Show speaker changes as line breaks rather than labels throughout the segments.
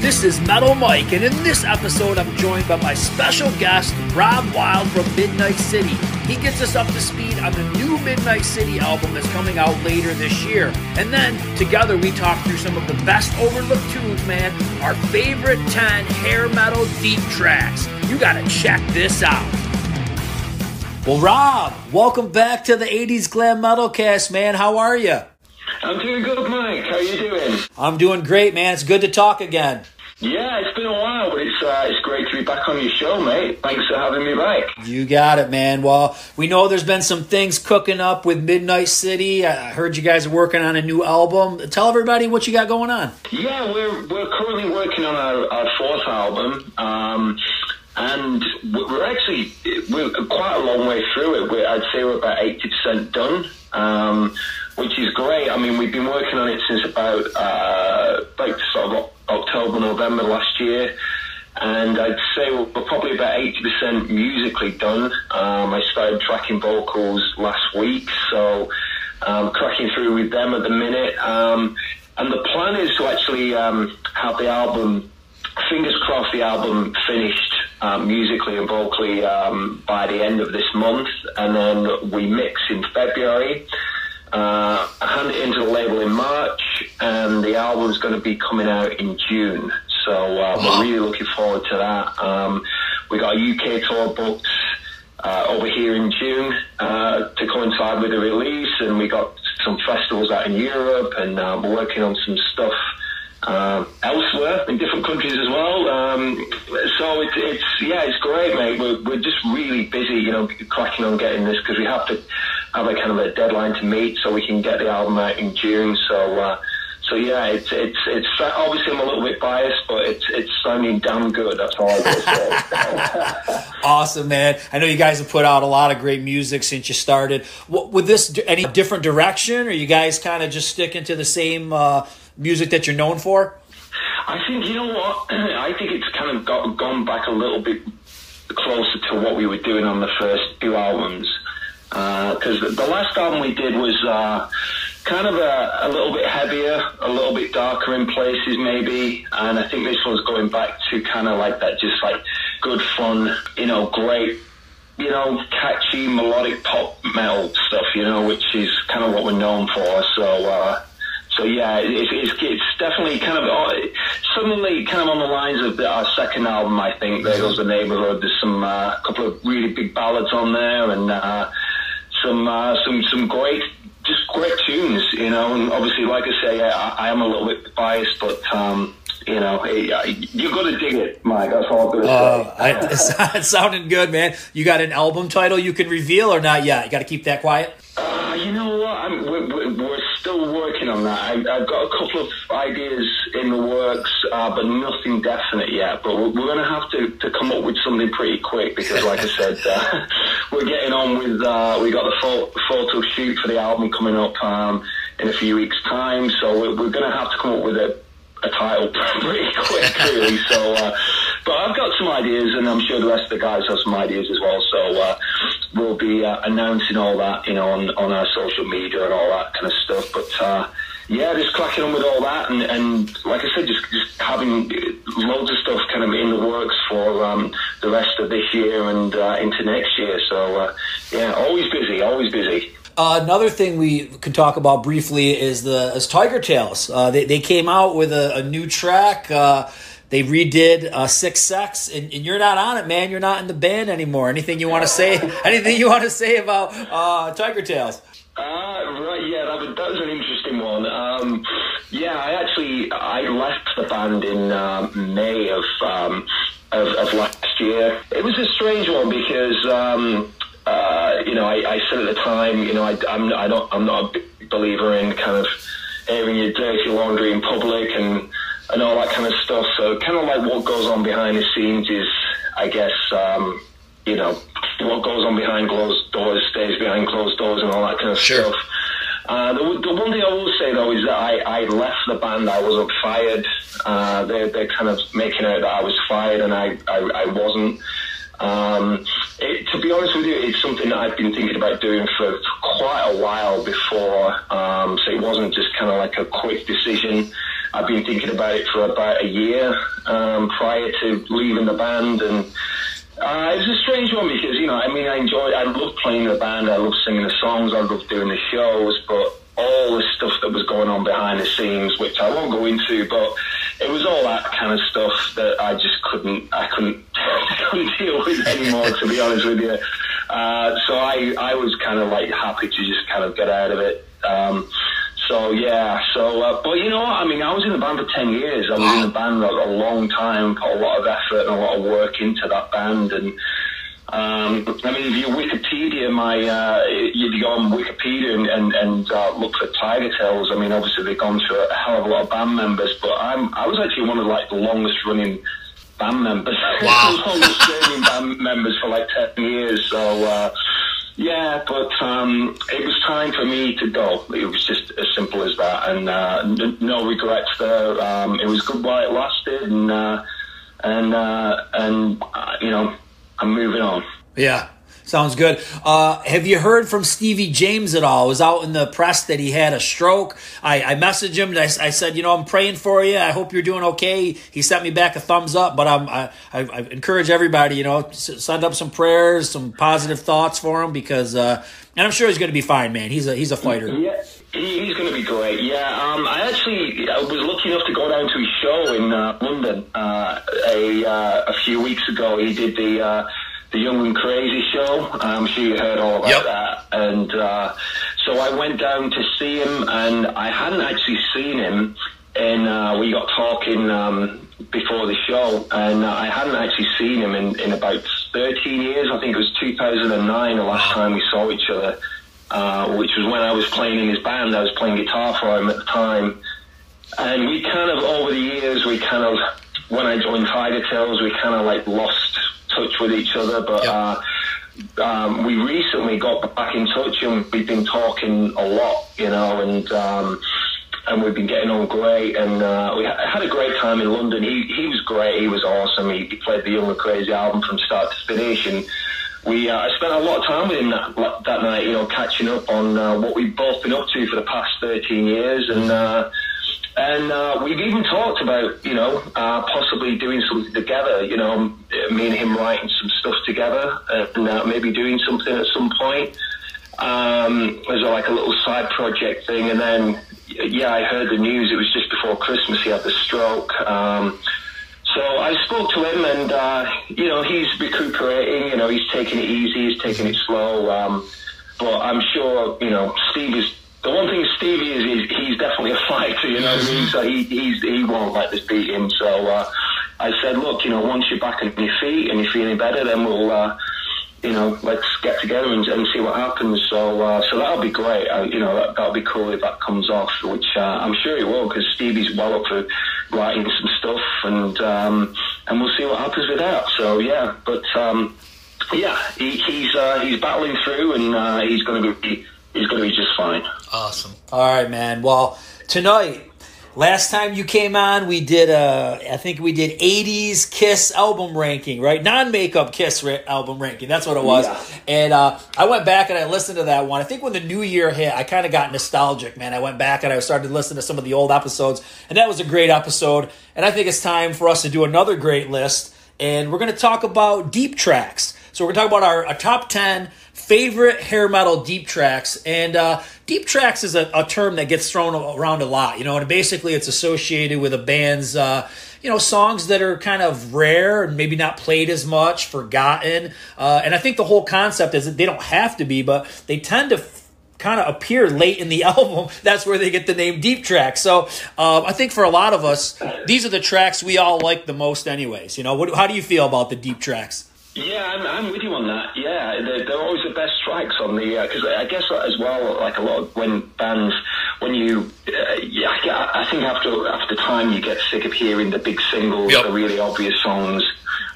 This is Metal Mike, and in this episode, I'm joined by my special guest, Rob Wylde from Midnight City. He gets us up to speed on the new Midnight City album that's coming out later this year. And then, together, we talk through some of the best overlooked tunes, man. Our favorite 10 hair metal deep tracks. You gotta check this out. Well, Rob, welcome back to the 80s Glam Metal Cast, man. How are you?
I'm doing good, Mike. How you doing?
I'm doing great, man. It's good to talk again.
Yeah, it's been a while, but it's uh, it's great to be back on your show, mate. Thanks for having me back.
You got it, man. Well, we know there's been some things cooking up with Midnight City. I heard you guys are working on a new album. Tell everybody what you got going on.
Yeah, we're we're currently working on our, our fourth album. Um, and we're actually we're quite a long way through it. We're, I'd say we're about eighty percent done. Um, which is great. I mean, we've been working on it since about uh, like sort of October, November last year, and I'd say we're probably about eighty percent musically done. Um, I started tracking vocals last week, so um, cracking through with them at the minute. Um, and the plan is to actually um, have the album, fingers crossed, the album finished um, musically and vocally um, by the end of this month, and then we mix in February. Uh, I hand it into the label in March, and the album's going to be coming out in June. So uh, we're really looking forward to that. Um, we got a UK tour booked uh, over here in June uh, to coincide with the release, and we got some festivals out in Europe, and uh, we're working on some stuff um, elsewhere in different countries as well. Um, so it's, it's yeah, it's great, mate. We're, we're just really busy, you know, cracking on getting this because we have to have a kind of a deadline to meet so we can get the album out in June. So. Uh, so yeah, it's it's it's obviously I'm a little bit biased, but it's it's sounding damn good. That's all I can
say. awesome, man! I know you guys have put out a lot of great music since you started. What, with this any different direction, or you guys kind of just sticking to the same uh, music that you're known for?
I think you know what. I think it's kind of got, gone back a little bit closer to what we were doing on the first two albums. Because uh, the last album we did was uh, kind of a, a, little bit heavier, a little bit darker in places, maybe. And I think this one's going back to kind of like that, just like good fun, you know, great you know, catchy melodic pop metal stuff, you know, which is kind of what we're known for. So, uh, so yeah, it's, it's, it's definitely kind of uh, suddenly kind of on the lines of the, our second album. I think there goes the neighborhood. There's some uh, couple of really big ballads on there, and uh, some uh, some some great just great tunes. You know, and obviously, like I say, I, I am a little bit biased, but. Um, you know, you're going to dig it, Mike. That's all I'm going to
say. I, it sounded good, man. You got an album title you can reveal or not yet? You got to keep that quiet.
Uh, you know what? I'm, still working on that. I, have got a couple of ideas in the works, uh, but nothing definite yet. But we're, we're going to have to, come up with something pretty quick because, like I said, uh, we're getting on with. Uh, we got the photo, shoot for the album coming up um, in a few weeks' time, so we're, we're going to have to come up with a, a title pretty quick, really. so. But I've got some ideas, and I'm sure the rest of the guys have some ideas as well. So uh, we'll be uh, announcing all that, you know, on, on our social media and all that kind of stuff. But uh, yeah, just cracking on with all that, and, and like I said, just just having loads of stuff kind of in the works for um, the rest of this year and uh, into next year. So uh, yeah, always busy, always busy.
Uh, another thing we can talk about briefly is the is Tigertailz. Uh, they, they came out with a, a new track. Uh, they redid uh, Sick Sex, and, and, you're not on it, man. You're not in the band anymore. Anything you want to say? anything you want to say about uh, Tigertailz?
Uh, right, yeah, that that was an interesting one. Um, yeah, I actually I left the band in uh, May of, um, of, of last year. It was a strange one because um, uh, you know I, I, said at the time, you know, I, I'm I don't I'm not a believer in kind of airing your dirty laundry in public and and all that kind of stuff. So kind of like what goes on behind the scenes is, I guess, um, you know, what goes on behind closed doors stays behind closed doors and all that kind of sure. stuff. Uh, the, the, one thing I will say though is that I, I left the band. I wasn't fired. Uh, they're, they're kind of making out that I was fired and I, I, I wasn't. Um, it, to be honest with you, it's something that I've been thinking about doing for quite a while before. Um, so it wasn't just kind of like a quick decision. I've been thinking about it for about a year um, prior to leaving the band, and uh, it was a strange one because you know, I mean, I enjoy, I love playing the band, I love singing the songs, I love doing the shows, but all the stuff that was going on behind the scenes, which I won't go into, but it was all that kind of stuff that I just couldn't, I couldn't, couldn't deal with anymore, to be honest with you. Uh, so I, I was kind of like happy to just kind of get out of it. Um, so yeah, so uh, but you know, I mean, I was in the band for ten years. I was in the band a, a long time, put a lot of effort and a lot of work into that band, and um, I mean, if you Wikipedia my, uh, you go on Wikipedia and, and, and uh, look for Tigertailz, I mean, obviously they've gone through a hell of a lot of band members, but I'm I was actually one of like the longest running band members,
Wow.
longest serving band members for like ten years. So. Uh, yeah, but um, it was time for me to go. It was just as simple as that, and uh, n- no regrets there. Um, it was good while it lasted, and uh, and uh, and uh, you know, I'm moving on.
Yeah, sounds good. Uh, have you heard from Steevi Jaimz at all? It was out in the press that he had a stroke. I, I messaged him and I, I said, you know, I'm praying for you. I hope you're doing okay. He sent me back a thumbs up, but I'm, I, I, I encourage everybody, you know, send up some prayers, some positive thoughts for him because, uh, and I'm sure he's going to be fine, man. He's a he's a fighter.
Yeah, he's going to be great. Yeah, um, I actually I was lucky enough to go down to his show in uh, London uh, a uh, a few weeks ago. He did the uh, the Young and Crazy show. I'm sure you heard all about
Yep.
that. And uh, so I went down to see him, and I hadn't actually seen him. And uh, we got talking um, before the show, and uh, I hadn't actually seen him in, in about 13 years. I think it was 2009 the last time we saw each other uh, which was when I was playing in his band. I was playing guitar for him at the time. And we kind of, over the years, we kind of, when I joined Tigertailz, we kind of like lost touch with each other. But uh, um, we recently got back in touch and we've been talking a lot, you know, and um, and we've been getting on great. And uh, we had a great time in London. He he was great. He was awesome. He, he played the Young and Crazy album from start to finish, and we uh, I spent a lot of time with him that that night. You know, catching up on uh, what we've both been up to for the past thirteen years, and. Uh, and uh, we've even talked about, you know, uh, possibly doing something together. You know, me and him writing some stuff together, and uh, maybe doing something at some point um, as like a little side project thing. And then, yeah, I heard the news. It was just before Christmas. He had the stroke. Um, so I spoke to him, and uh, you know, he's recuperating. You know, he's taking it easy. He's taking it slow. Um, but I'm sure, you know, Steve is. The one thing Steevi is, he's, he's definitely a fighter, you know what I mean? So he, he's, he won't let this beat him. So uh, I said, look, you know, once you're back on your feet and you're feeling better, then we'll, uh, you know, let's get together and, and see what happens. So, uh, so that'll be great. You know, that, that'll be cool if that comes off, which uh, I'm sure it will, because Steevi's well up for writing some stuff, and um, and we'll see what happens with that. So yeah, but um, yeah, he, he's uh, he's battling through, and uh, he's going to be he's going to be just fine.
Awesome.
All right, man. Well, tonight, last time you came on, we did uh I think we did 80s Kiss album ranking, right? Non-makeup Kiss ra- album ranking. That's what it was.
Yeah.
And uh I went back and I listened to that one. I think when the new year hit, I kind of got nostalgic, man. I went back and I started to listen to some of the old episodes, and that was a great episode. And I think it's time for us to do another great list, and we're going to talk about deep tracks. So we're to talk about our, our top 10 favorite hair metal deep tracks. And uh, deep tracks is a, a term that gets thrown around a lot, you know, and basically it's associated with a band's, uh, you know, songs that are kind of rare and maybe not played as much, forgotten. Uh, and I think the whole concept is that they don't have to be, but they tend to kind of appear late in the album. That's where they get the name Deep Track. So um, I think for a lot of us, these are the tracks we all like the most, anyways. You know, what, how do you feel about the deep tracks?
Yeah, I'm, I'm with you on that. Yeah, they're, they're always the best tracks on the because I guess as well, like a lot of when bands, when you, uh, yeah, I, I think after after time you get sick of hearing the big singles,
Yep.
the really obvious songs,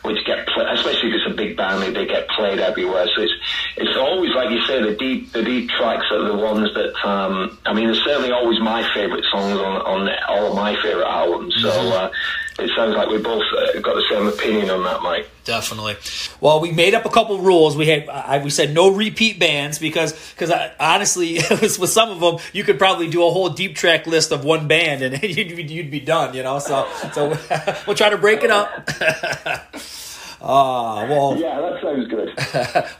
which get played, especially if it's a big band, they, they get played everywhere. So it's it's always like you say, the deep the deep tracks are the ones that um, I mean, they're certainly always my favorite songs on on all of my favorite albums. So. Uh, it sounds like we both uh, got the same opinion on that, Mike.
Definitely. Well, we made up a couple rules. We had I, we said no repeat bands because because honestly, with some of them, you could probably do a whole deep track list of one band and you'd, you'd be done. You know, so so we'll try to break it up.
Ah, uh, well. Yeah, that sounds good.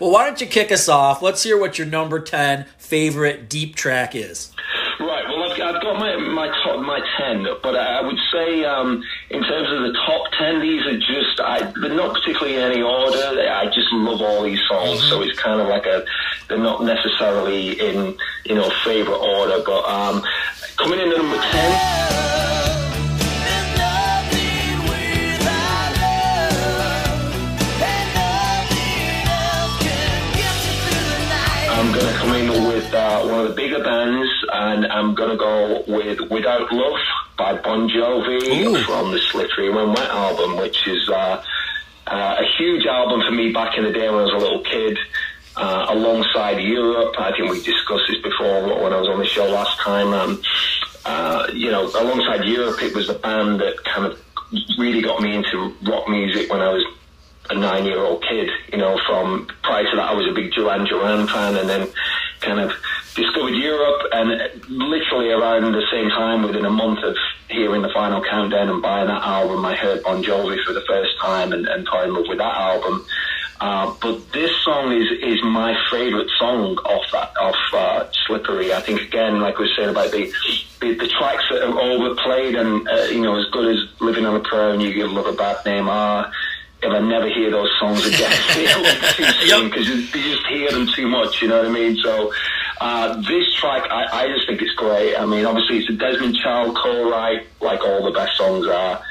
well, why don't you kick us off? Let's hear what your number ten favorite deep track is.
Right. Well, I've, I've got my ten, but I would say um, in terms of the top ten, these are just I, they're not particularly in any order. I just love all these songs, mm-hmm. so it's kind of like a they're not necessarily in you know favorite order. But um, coming in at number ten. Going to come in with uh, one of the bigger bands, and I'm going to go with Without Love by Bon Jovi Ooh. from the Slippery When Wet album, which is uh, uh, a huge album for me back in the day when I was a little kid. Uh, alongside Europe, I think we discussed this before when I was on the show last time. Um, uh, you know, alongside Europe, it was the band that kind of really got me into rock music when I was a nine year old kid, you know, from prior to that, I was a big Duran Duran fan and then kind of discovered Europe and literally around the same time, within a month of hearing the final countdown and buying that album, I heard Bon Jovi for the first time and, and fell in love with that album. Uh, but this song is is my favourite song off that off uh, Slippery. I think again, like we were saying about the the, the tracks that are overplayed and uh, you know as good as Living on a Prayer and You Give Love a Bad Name are if I never hear those songs again. because you, just hear them too much, you know what I mean? So uh, this track, I, I just think it's great. I mean, obviously it's a Desmond Child co-write, like all the best songs are.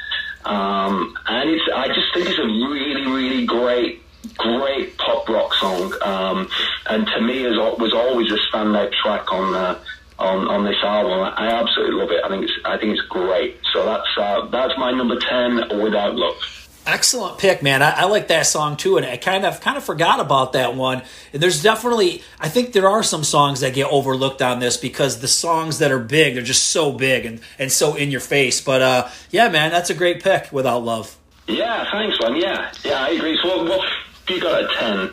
Um, and it's, I just think it's a really, really great, great pop rock song. Um, and to me, is was always a standout track on uh, on on this album. I absolutely love it. I think it's I think it's great. So that's uh, that's my number ten, Without Love.
Excellent pick, man. I, I, like that song too, and I kind of kind of forgot about that one. And there's definitely, I think there are some songs that get overlooked on this because the songs that are big, they're just so big and and so in your face. But uh, yeah, man, that's a great pick. Without love.
Yeah, thanks, man. Yeah, yeah, I agree. So what, you got a ten?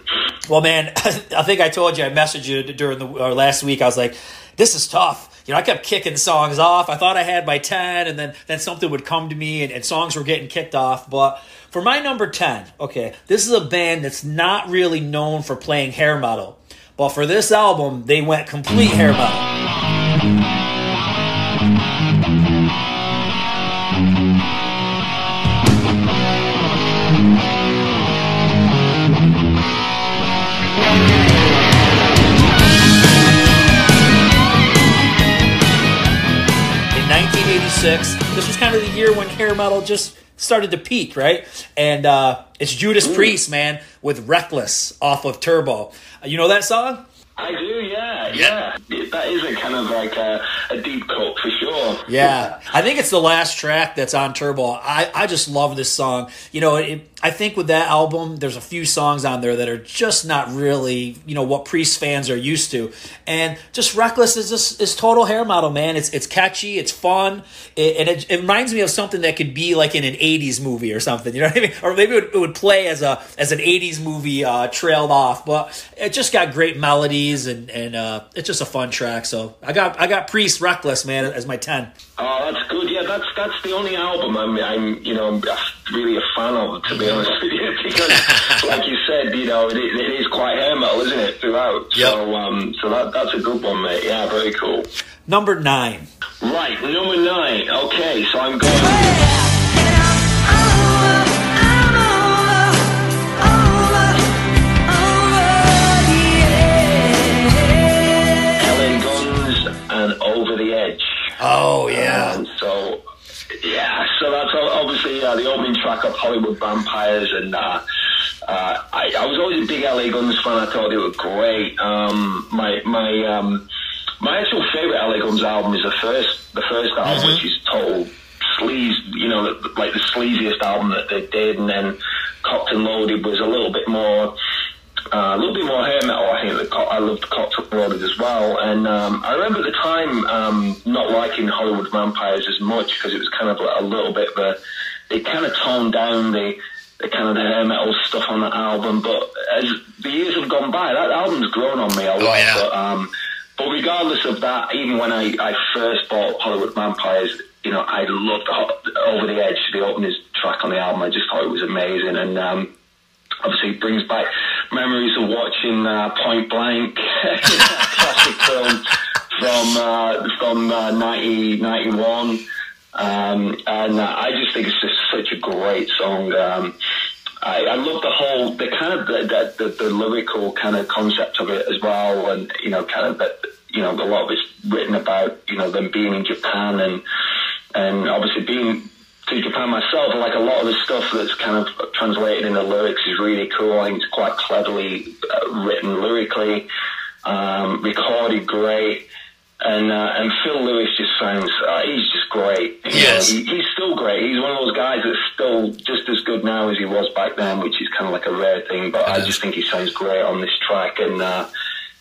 Well, man, I think I told you I messaged you during the uh, last week. I was like, this is tough you know, I kept kicking songs off. I thought I had my 10, and then, then something would come to me, and, and songs were getting kicked off. But for my number 10, okay, this is a band that's not really known for playing hair metal. But for this album, they went complete hair metal. 1986. This was kind of the year when hair metal just started to peak, right? And uh, it's Judas Ooh. Priest, man, with Reckless off of Turbo. Uh, you know that song?
I do, yeah, yeah. yeah. That is a kind of like a, a, deep cut for sure.
Yeah, I think it's the last track that's on Turbo. I, I just love this song. You know, it, I think with that album, there's a few songs on there that are just not really, you know, what Priest fans are used to. And just Reckless is just is total hair metal, man. It's it's catchy, it's fun, it, and it, it, reminds me of something that could be like in an '80s movie or something. You know what I mean? Or maybe it would, it would play as a as an '80s movie uh, trailed off, but it just got great melodies and and uh, it's just a fun track. So I got I got Priest Reckless, man, as my ten.
Oh, that's good. Yeah, that's that's the only album I'm, I'm you know really a fan of, to be honest with you, because like you said, you know, it, it is quite hair metal, isn't it, throughout? Yep. So um, so that that's a good one, mate. Yeah, very cool.
Number nine.
Right, number nine. Okay, so I'm going.
Oh yeah.
Um, so yeah, so that's obviously uh, the opening track of Hollywood Vampires, and uh, uh, I, I, was always a big LA Guns fan. I thought they were great. Um, my my um, my actual favorite LA Guns album is the first the first album, mm-hmm. which is total sleaze. You know, like the sleaziest album that they did, and then Cocked and Loaded was a little bit more uh, a little bit more hair metal. I think that I loved and Loaded as well. And um, I remember at the time um, not liking Hollywood Vampires as much because it was kind of a little bit of a they kind of toned down the the kind of the hair metal stuff on that album. But as the years have gone by, that album's grown on me a lot.
Oh, yeah.
But, um, but regardless of that, even when I, I first bought Hollywood Vampires, you know, I loved the, Over the Edge, the opening track on the album. I just thought it was amazing. And um, obviously, brings back memories of watching uh, Point Break, classic film from uh, from uh, 1991. Um, and uh, I just think it's just such a great song. Um, I, I love the whole, the kind of the, the, the lyrical kind of concept of it as well, and you know, kind of that, you know, a lot of it's written about you know them being in Japan and and obviously being to Japan myself, like a lot of the stuff that's kind of translated in the lyrics is really cool. I think it's quite cleverly uh, written lyrically, um, recorded great. And uh, and Phil Lewis just sounds uh, he's just great.
Yes.
he, he's still great. He's one of those guys that's still just as good now as he was back then, which is kind of like a rare thing. But I just think he sounds great on this track. And uh,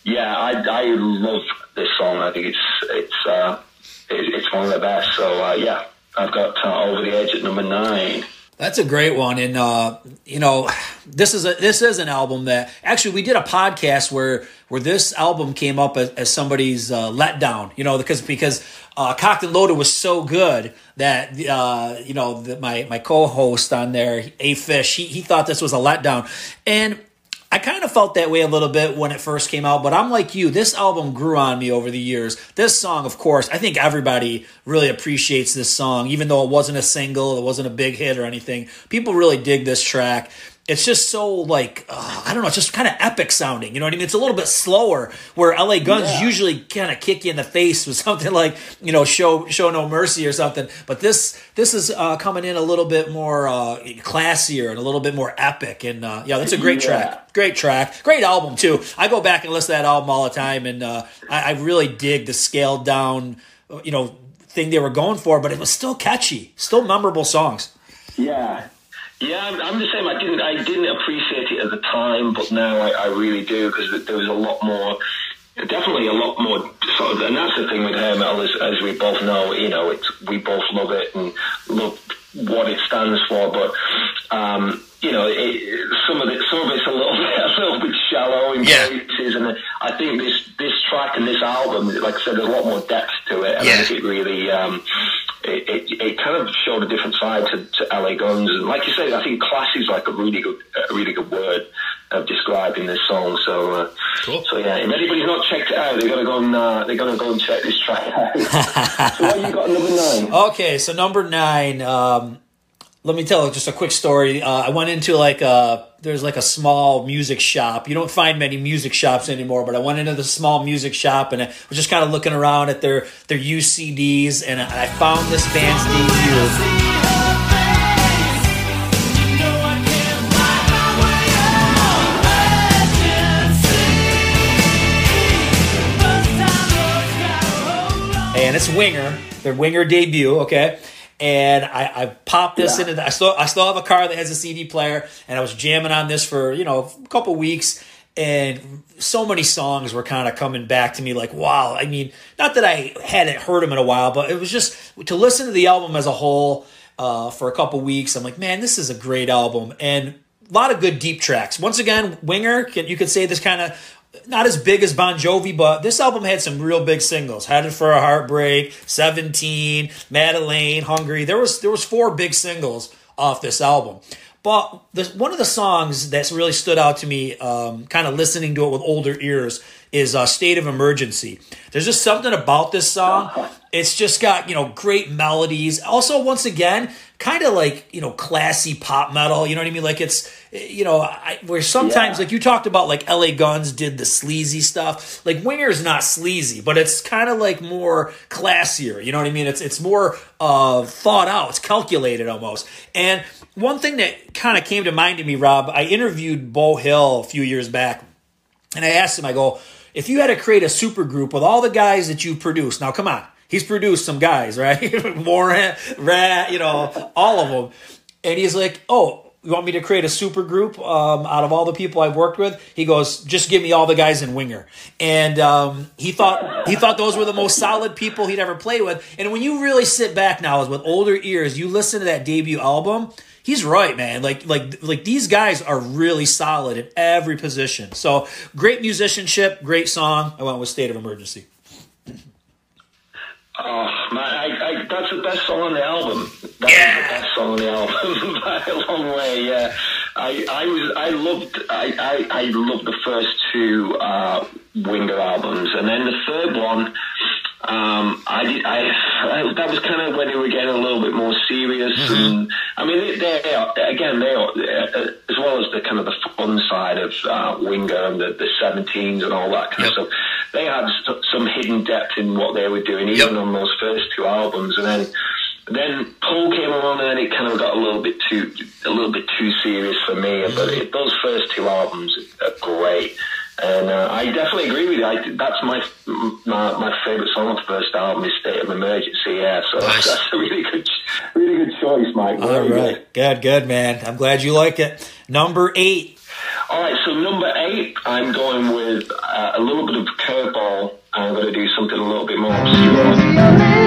yeah, I I love this song. I think it's it's uh, it, it's one of the best. So uh, yeah, I've got uh, Over the Edge at number nine.
That's a great one, and uh, you know, this is a this is an album that actually we did a podcast where where this album came up as, as somebody's uh, letdown. You know, because because uh, Cocked and Loaded was so good that uh, you know my my co-host on there, A Fish, he he thought this was a letdown, and I kind of felt that way a little bit when it first came out, but I'm like you. This album grew on me over the years. This song, of course, I think everybody really appreciates this song, even though it wasn't a single, it wasn't a big hit or anything. People really dig this track. It's just so like uh, I don't know, it's just kind of epic sounding. You know what I mean? It's a little bit slower. Where LA Guns
Yeah.
usually kind of kick you in the face with something like you know show show no mercy or something. But this this is uh, coming in a little bit more uh, classier and a little bit more epic. And uh, yeah, that's a great
Yeah.
track. Great track. Great album too. I go back and listen to that album all the time, and uh, I, I really dig the scaled down, uh, you know, thing they were going for. But it was still catchy, still memorable songs.
Yeah. Yeah, I'm, I'm the same. I didn't, I didn't appreciate it at the time, but now I, I really do because there was a lot more, definitely a lot more sort of, and that's the thing with hair metal, as, as we both know. You know, it's we both love it and love what it stands for, but um, you know, it, some of it, some of it's a little, bit, a little bit shallow in
Yeah.
places, and I think this this track and this album, like I said, there's a lot more depth to it, and
Yeah.
I think it really. Um, it, it, it kind of showed a different side to, to LA Guns, and like you say, I think class is like a really good, a really good word of describing this song. So, uh,
Cool.
so yeah, if anybody's not checked it out, they got to go and uh, they got to go and check this track out. so, what you got number nine?
Okay, so number nine. Um, let me tell just a quick story. Uh, I went into like a there's like a small music shop. You don't find many music shops anymore, but I went into the small music shop and I was just kind of looking around at their their UCDs and I I found this band's debut. and it's Winger, their Winger debut, okay. And I, I popped this
Yeah.
into the, I still I still have a car that has a CD player, and I was jamming on this for you know a couple weeks, and so many songs were kind of coming back to me like wow. I mean, not that I hadn't heard them in a while, but it was just to listen to the album as a whole uh, for a couple weeks. I'm like, man, this is a great album, and a lot of good deep tracks. Once again, Winger, can, you could say this kind of not as big as Bon Jovi, but this album had some real big singles. Headed for a Heartbreak, 17, Madalaine, Hungry. There was there was four big singles off this album. But the, one of the songs that's really stood out to me, um, kind of listening to it with older ears, is uh, "State of Emergency." There's just something about this song. It's just got you know great melodies. Also, once again, kind of like you know classy pop metal. You know what I mean? Like it's you know I, where sometimes
Yeah.
like you talked about like L.A. Guns did the sleazy stuff. Like Winger's not sleazy, but it's kind of like more classier. You know what I mean? It's it's more uh, thought out. It's calculated almost. And one thing that kind of came to mind to me, Rob, I interviewed Beau Hill a few years back, and I asked him, I go, if you had to create a super group with all the guys that you produced, now come on, he's produced some guys, right? Warrant, Ratt, you know, all of them. And he's like, oh, you want me to create a super group um, out of all the people I've worked with? He goes, just give me all the guys in Winger. And um, he thought he thought those were the most solid people he'd ever played with. And when you really sit back now, with older ears, you listen to that debut album. He's right, man. Like like like these guys are really solid in every position. So great musicianship, great song. I went with State of Emergency.
Oh man, I, I, that's the best song on the album. That's yeah. the best song on the album by a long way. Yeah, I, I was, I loved, I, I, I loved the first two uh, Winger albums, and then the third one. Um, I did. I, I, that was kind of when they were getting a little bit more serious, mm-hmm. and I mean, they, they are again, they are uh, as well as the kind of the fun side of uh, Winger and the, the 17s and all that kind yep. of stuff. They had some hidden depth in what they were doing, even yep. on those first two albums, and then then Pull came along and it kind of got a little bit too a little bit too serious for me. But mm-hmm. it, those first two albums are great. And uh, I definitely agree with you. I, that's my my, my favourite song on the first album is "State of Emergency." Yeah, so nice. that's a really good, really good choice, Mike.
All right, good. good, good, man. I'm glad you like it. Number eight.
All right, so number eight, I'm going with uh, a little bit of curveball. I'm going to do something a little bit more obscure.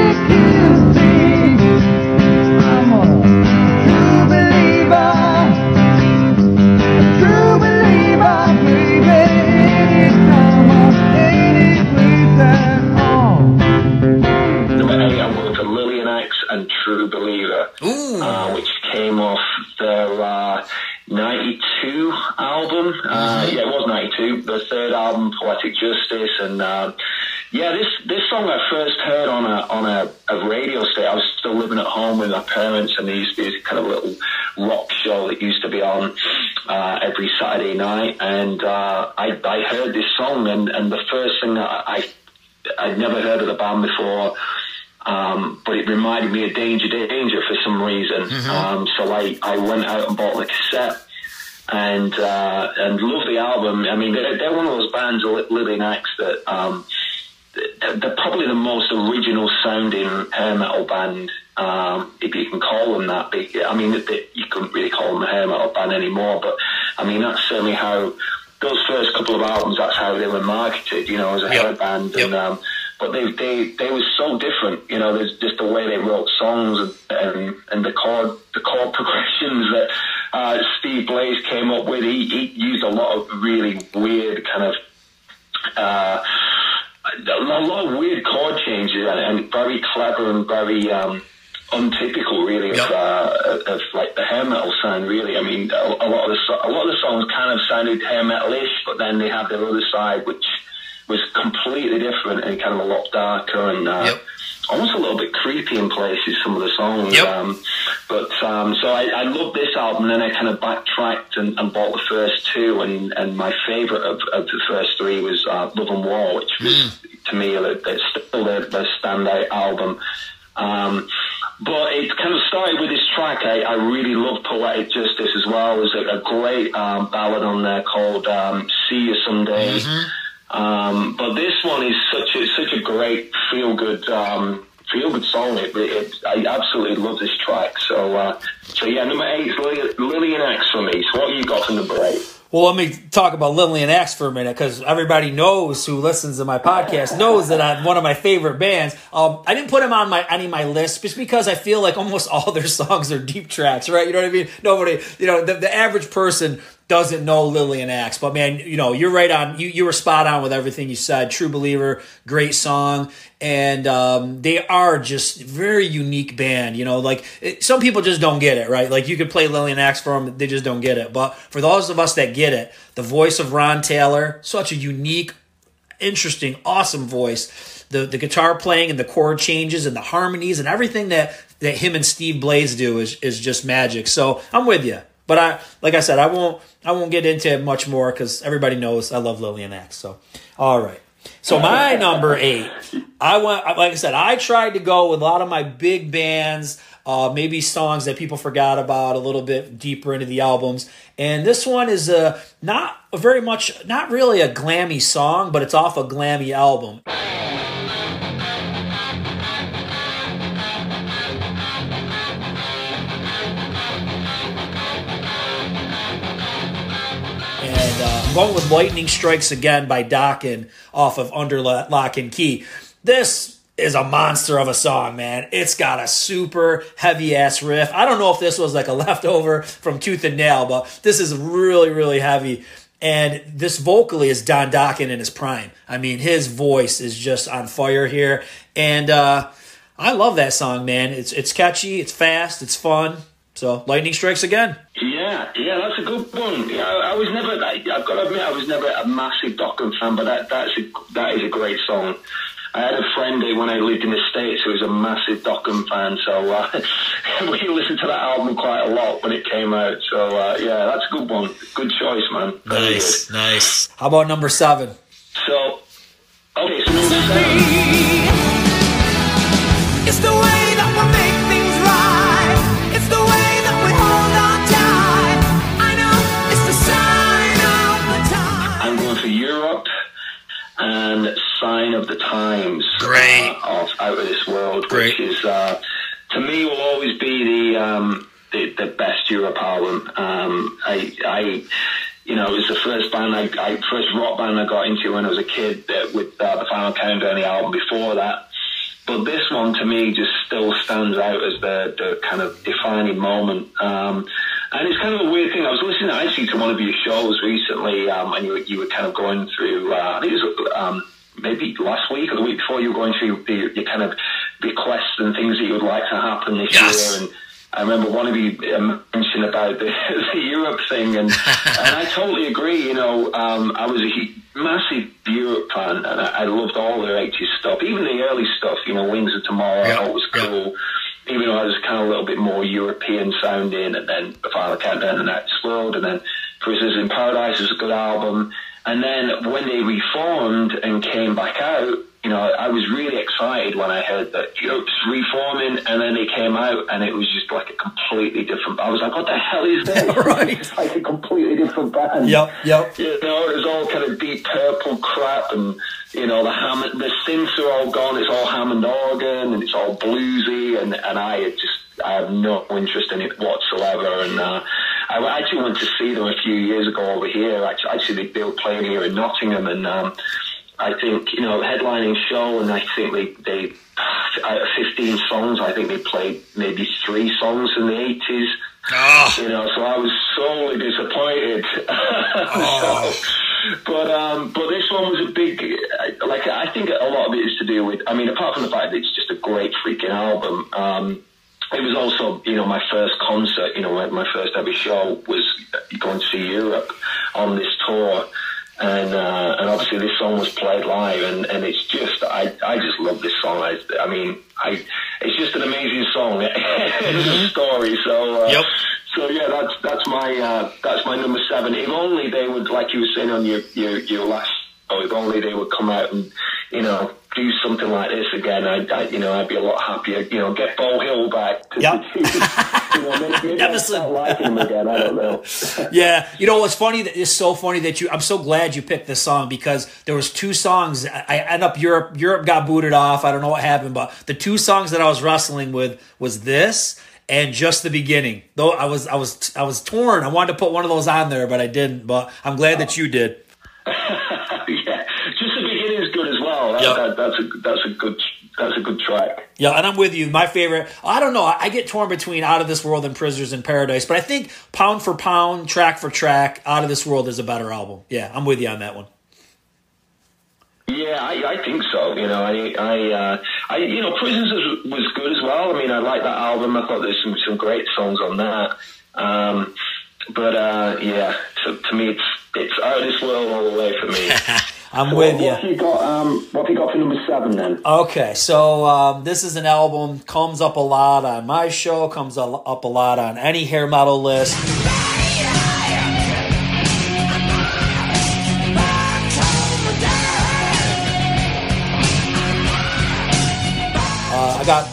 True Believer, uh, which came off their uh, 92 album. Uh, mm-hmm. yeah, it was 92, the third album, Poetic Justice. And uh, yeah, this, this song I first heard on a, on a, a radio station. I was still living at home with my parents, and there used to be this kind of little rock show that used to be on uh, every Saturday night. And uh, I, I heard this song, and, and the first thing that I, I'd never heard of the band before. Um, but it reminded me of Danger Danger for some reason. Mm-hmm. Um, so I, I went out and bought the cassette and uh, and loved the album. I mean, they're, they're one of those bands, Lily Axe, that um, they're probably the most original sounding hair metal band, um, if you can call them that. I mean, they, you couldn't really call them a hair metal band anymore, but I mean, that's certainly how those first couple of albums, that's how they were marketed, you know, as a yep. hair band. Yep. And um, but they they they were so different. You know, there's just the way they wrote songs and and, the chord the chord progressions that uh, Steve Blaze came up with. He, he used a lot of really weird kind of. Uh, a lot of weird chord changes and, and very clever and very um, untypical, really, of, uh, of like the hair metal sound. Really, I mean, a, a lot of the a lot of the songs kind of sounded hair metal-ish, but then they have their other side, which was completely different and kind of a lot darker and uh, yep. almost a little bit creepy in places. Some of the songs, yep. um, but um, so I, I loved this album. And then I kind of backtracked and, and bought the first two, and, and my favourite of, of the first three was uh, Love and War, which was mm. to me it's still their, their standout album. Um, but it kind of started with this track. I, I really love Poetic Justice as well. There's a, a great um, ballad on there called um, See You Someday. Mm-hmm. Um, but this one is such a such a great feel good um, feel good song. It, it, I absolutely love this track. So uh, so yeah, number eight is Lily, Lillian Axe for me. So what you got for number eight?
Well, let me talk about Lillian Axe for a minute because everybody knows who listens to my podcast knows that I'm one of my favorite bands. Um, I didn't put them on my any of my list just because I feel like almost all their songs are deep tracks, right? You know what I mean? Nobody, you know, the, the average person doesn't know Lillian Axe. But man, you know, you're right on. You, you were spot on with everything you said. True Believer, great song. And um, they are just very unique band. You know, like it, some people just don't get it, right? Like you could play Lillian Axe for them, they just don't get it. But for those of us that get it, the voice of Ron Taylor, such a unique, interesting, awesome voice. The, the guitar playing and the chord changes and the harmonies and everything that, that him and Steve Blaze do is, is just magic. So I'm with you. But I, like I said, I won't, I won't get into it much more because everybody knows I love Lillian Axe. So, all right. So my number eight, I went, like I said, I tried to go with a lot of my big bands, uh, maybe songs that people forgot about a little bit deeper into the albums. And this one is a, not a very much, not really a glammy song, but it's off a glammy album. Going with Lightning Strikes Again by Dokken off of Under Lock and Key. This is a monster of a song, man. It's got a super heavy ass riff. I don't know if this was like a leftover from Tooth and Nail, but this is really, really heavy. And this vocally is Don Dokken in his prime. I mean, his voice is just on fire here. And uh, I love that song, man. It's it's catchy, it's fast, it's fun. So lightning strikes again.
Yeah, yeah, that's a good one. I, I was never. I, have got to admit, I was never a massive Dokken fan, but that that's a, that is a great song. I had a friend when I lived in the States who was a massive Dokken fan, so uh, we listened to that album quite a lot when it came out. So uh, yeah, that's a good one. Good choice, man.
Nice, good. nice. How about number seven?
So, okay, so number seven. It's the way and Sign of the Times.
Great.
Uh, of Out of This World, Great. which is, uh, to me, will always be the, um, the, the best Europe album. Um, I, I, you know, it was the first band I, I first rock band I got into when I was a kid uh, with uh, the Final Countdown, the album before that. But this one to me just still stands out as the, the kind of defining moment. Um, and it's kind of a weird thing. I was listening actually to one of your shows recently, um, and you, you were kind of going through, uh, I think it was um, maybe last week or the week before, you were going through your, your kind of requests and things that you would like to happen this yes. year. And I remember one of you um, mentioned about the, the Europe thing, and, and I totally agree. You know, um, I was a massive Europe fan, and I, I loved all their 80s stuff, even the early stuff, you know, Wings of Tomorrow, yeah. was cool. Yeah even though I was kind of a little bit more European sounding, and then The Final Countdown and Next World, and then Prisoners in Paradise was a good album. And then when they reformed and came back out, you know, I was really excited when I heard that Europe's reforming, and then they came out, and it was just like a completely different. I was like, "What the hell is this?"
right,
it's like a completely different band.
Yep, yep.
You know, it was all kind of deep purple crap, and you know, the Hammond, the synths are all gone. It's all Hammond organ, and it's all bluesy, and and I just I have no interest in it whatsoever, and. uh I actually went to see them a few years ago over here. Actually, actually they were playing here in Nottingham, and um, I think you know headlining show, and I think they they out of fifteen songs, I think they played maybe three songs in the eighties. Oh. You know, so I was sorely disappointed. Oh. so, but um, but this one was a big like I think a lot of it is to do with. I mean, apart from the fact that it's just a great freaking album. Um, it was also, you know, my first concert, you know, my first ever show was going to see Europe on this tour and uh, and obviously this song was played live, and, and it's just I, I just love this song. I, I mean, I it's just an amazing song. it's a mm-hmm. story. So uh,
yep.
So yeah, that's that's my uh, that's my number seven. If only they would, like you were saying on your your, your last, oh, if only they would come out and you know do something like this again, I, I, you know, I'd be a lot happier. You know, get Beau Hill back.
Yep.
you know, maybe, maybe liking him again. I don't know.
yeah, you know, what's funny? That it's so funny that you. I'm so glad you picked this song because there was two songs. I, I end up Europe. Europe got booted off. I don't know what happened, but the two songs that I was wrestling with was this and just the beginning. Though I was, I was, I was torn. I wanted to put one of those on there, but I didn't. But I'm glad that you did.
Yep. that, that's a that's a good that's a good track.
Yeah, and I'm with you. My favorite. I don't know. I get torn between Out of This World and Prisoners in Paradise, but I think pound for pound, track for track, Out of This World is a better album. Yeah, I'm with you on that one.
Yeah, I, I think so. You know, I, I, uh, I, you know, Prisons was, was good as well. I mean, I like that album. I thought there's some some great songs on that. Um, but uh, yeah, so to me, it's it's out of this world all the way for me.
I'm so with
what,
you.
What have you got? Um, what have you got for number seven then?
Okay, so um, this is an album comes up a lot on my show, comes up a lot on any hair metal list. Uh, I got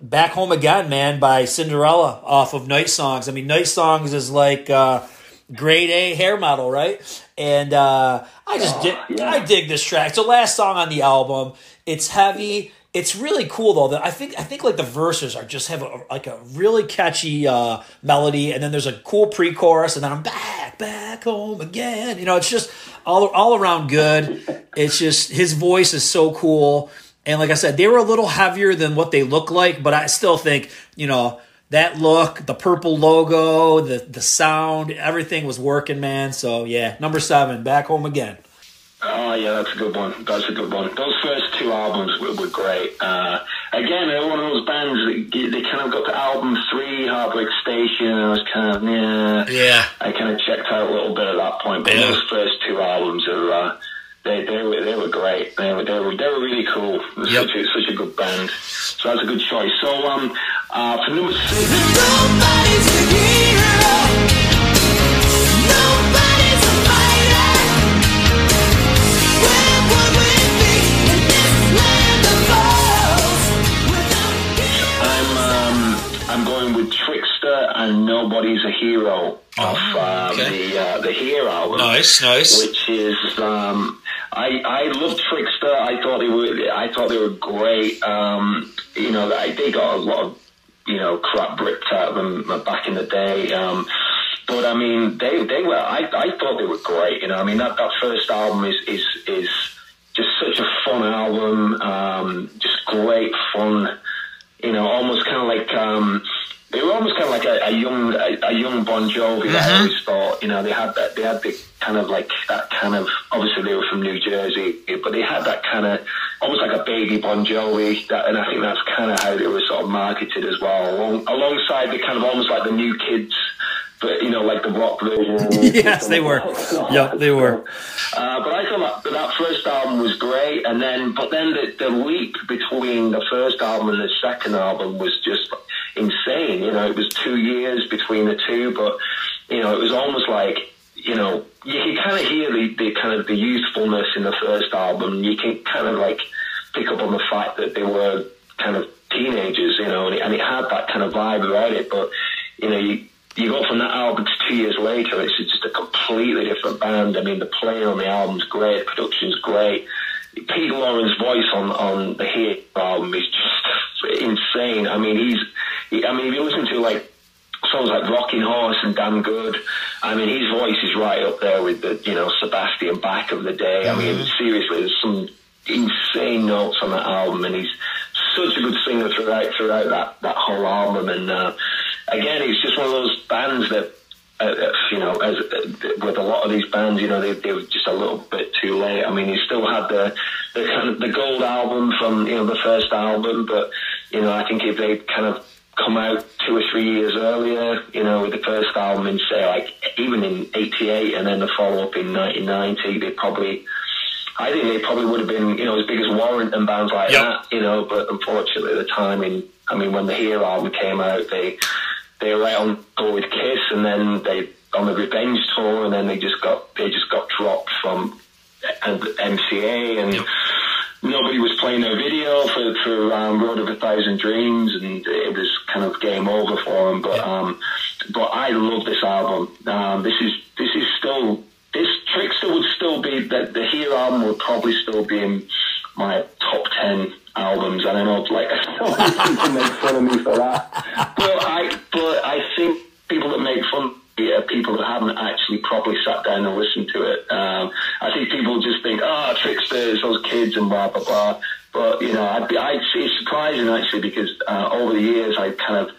Back Home Again, man, by Cinderella off of Night Songs. I mean, Night Songs is like uh, grade A hair metal, right? And uh, I just oh, dig, yeah. I dig this track. It's the last song on the album. It's heavy. It's really cool though. That I think I think like the verses are just have a, like a really catchy uh, melody, and then there's a cool pre-chorus, and then I'm back, back, back home again. You know, it's just all all around good. It's just his voice is so cool. And like I said, they were a little heavier than what they look like, but I still think, you know, that look, the purple logo, the the sound, everything was working, man. So yeah, number seven, back home again.
Oh yeah, that's a good one. That's a good one. Those first two albums were, were great. Uh, again, they're one of those bands that they kind of got to album three, Heartbreak Station, and I was kind of yeah,
yeah.
I kind of checked out a little bit at that point. But
Yeah.
those first two albums are. Uh, they, they were they were great. They were they were, they were really cool.
Yep.
Such a such a good band. So that's a good choice. So um uh, for number six,
Nobody's a hero. Nobody's a fighter. Where would we be in this land of ours?
I'm um, I'm going with Trixter and Nobody's a Hero off uh,
okay.
the uh, the Hear album.
Nice, nice.
Which is um, I I love Trixter. I thought they were I thought they were great. Um, you know, they, they got a lot of you know crap ripped out of them back in the day. Um, but I mean, they they were. I, I thought they were great. You know, I mean that, that first album is is is just such a fun album. Um, just great fun. You know, almost kind of like um, they were almost kind of like a, a young a, a young Bon Jovi. I always thought. You know, they had that they had the kind of like that kind of obviously they were from New Jersey, but they had that kind of almost like a baby Bon Jovi. That, and I think that's kind of how they were sort of marketed as well, along, alongside the kind of almost like the new kids. But you know, like the rock version.
Yes, they were. Yeah, they were.
Uh, but I thought that, that first album was great, and then but then the, the leap between the first album and the second album was just insane. You know, it was two years between the two, but you know, it was almost like you know you can kind of hear the, the kind of the youthfulness in the first album. You can kind of like pick up on the fact that they were kind of teenagers, you know, and it, and it had that kind of vibe about it. But you know, you you go from that album to two years later, it's just a completely different band. I mean, the playing on the album's great, production's great. Pete Loran's voice on on the Hear album is just insane. I mean, he's, he, I mean, if you listen to like songs like Rocking Horse and Damn Good, I mean, his voice is right up there with the you know Sebastian Bach of the day. I mean, seriously, there's some insane notes on that album, and he's such a good singer throughout throughout that that whole album. And uh, again, it's just one of those bands that. Uh, uh, you know, as uh, with a lot of these bands, you know, they, they were just a little bit too late. I mean, he still had the the kind of the gold album from you know the first album, but you know, I think if they'd kind of come out two or three years earlier, you know, with the first album in say like even in '88 and then the follow up in 1990, they probably. I think they probably would have been, you know, as big as Warrant and bands like
Yep.
that, you know. But unfortunately, the timing. I mean, when the Hear album came out, they they were right on tour with Kiss, and then they on the Revenge tour, and then they just got they just got dropped from MCA, and nobody was playing their video for for um, Road of a Thousand Dreams, and it was kind of game over for them. But um, but I love this album. Um, this is this is still this Trixter would still be that the Hear album would probably still be in my top ten albums. I don't know like people make fun of me for that, but I but I think people that make fun. Are people that haven't actually properly sat down and listened to it. Um, I think people just think, "Ah, Trixters, those kids, and blah blah blah." But you know, I'd be, I'd, it's surprising actually because uh, over the years I kind of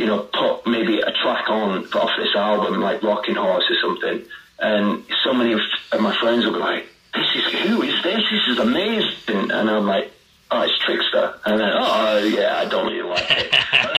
you know, put maybe a track on off this album, like Rocking Horse or something, and so many of of my friends will be like, "This is who is this? This is amazing!" And I'm like, "Oh, it's Trixter," and then, "Oh, yeah, I don't really like it."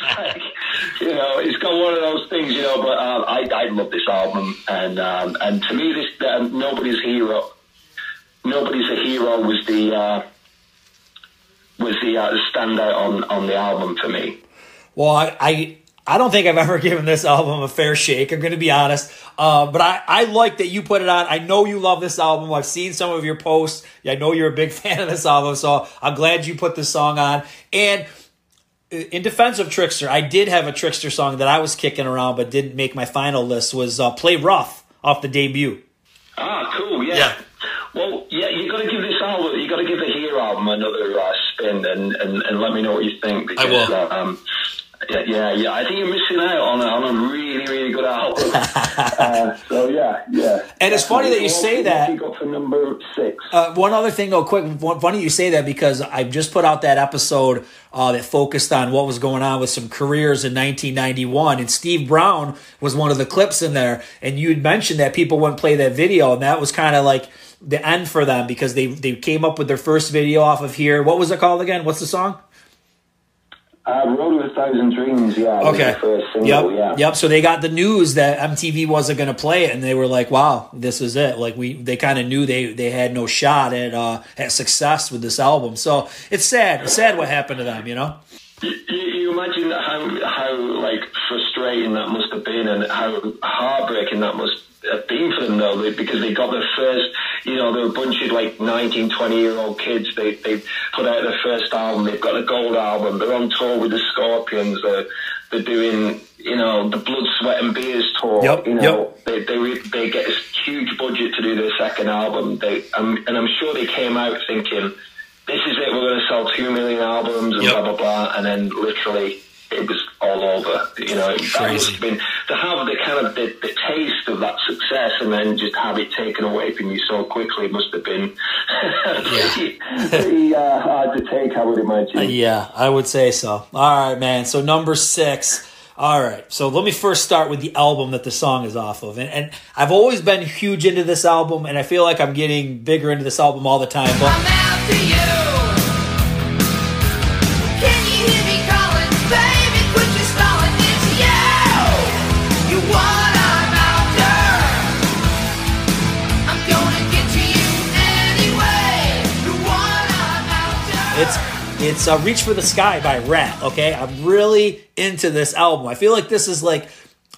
know, it's got one of those things, you know. But um, I, I love this album, and um, and to me, this um, nobody's hero, nobody's a hero was the uh, was the, uh, standout on on the album for me.
Well, I, I I don't think I've ever given this album a fair shake. I'm going to be honest. Uh, but I, I like that you put it on. I know you love this album. I've seen some of your posts. I know you're a big fan of this album. So I'm glad you put this song on. And in defense of Trixter, I did have a Trixter song that I was kicking around but didn't make my final list was uh, Play Rough off the debut.
Ah, cool. Yeah.
Yeah.
Well, yeah, you got to give this album, you got to give the Hear album another uh, spin, and, and, and let me know what you think. Because,
will.
Uh, um, yeah, yeah, yeah. I think you're missing out on a, on a really, really good album. uh, so yeah, yeah.
And it's funny that you say that.
You got for number six.
Uh, one other thing, though, quick. one- Funny you say that because I just put out that episode uh, that focused on what was going on with some careers in 1991, and Steve Brown was one of the clips in there. And you had mentioned that people wouldn't play that video, and that was kind of like the end for them because they they came up with their first video off of here. What was it called again? What's the song?
Uh, Road with a Thousand Dreams. Yeah.
Okay.
single.
Yep.
Yeah.
Yep. So they got the news that MTV wasn't going to play it, and they were like, "Wow, this is it." Like we, they kind of knew they they had no shot at uh at success with this album. So it's sad. It's sad what happened to them. You know.
You, you imagine how how like frustrating that must have been, and how heartbreaking that must been for them, though, they- because they got their first. You know, they're a bunch of like 19, 20 year old kids. They they put out their first album. They've got a gold album. They're on tour with the Scorpions. They're they're doing you know the Blood, Sweat and Beers tour.
Yep,
you know,
yep.
they they they get this huge budget to do their second album. They um, and I'm sure they came out thinking, "This is it. We're going to sell two million albums and
Yep.
blah blah blah." And then literally, it was all over. You know, that
Crazy.
must have been to have the kind of the, the taste of that success and then just have it taken away from you so quickly must have been pretty, pretty uh, hard to take. I would imagine.
Yeah, I would say so. All right, man. So number six. All right. So let me first start with the album that the song is off of, and, and I've always been huge into this album, and I feel like I'm getting bigger into this album all the time. But
It's
it's uh, "Reach for the Sky" by Ratt. Okay, I'm really into this album. I feel like this is like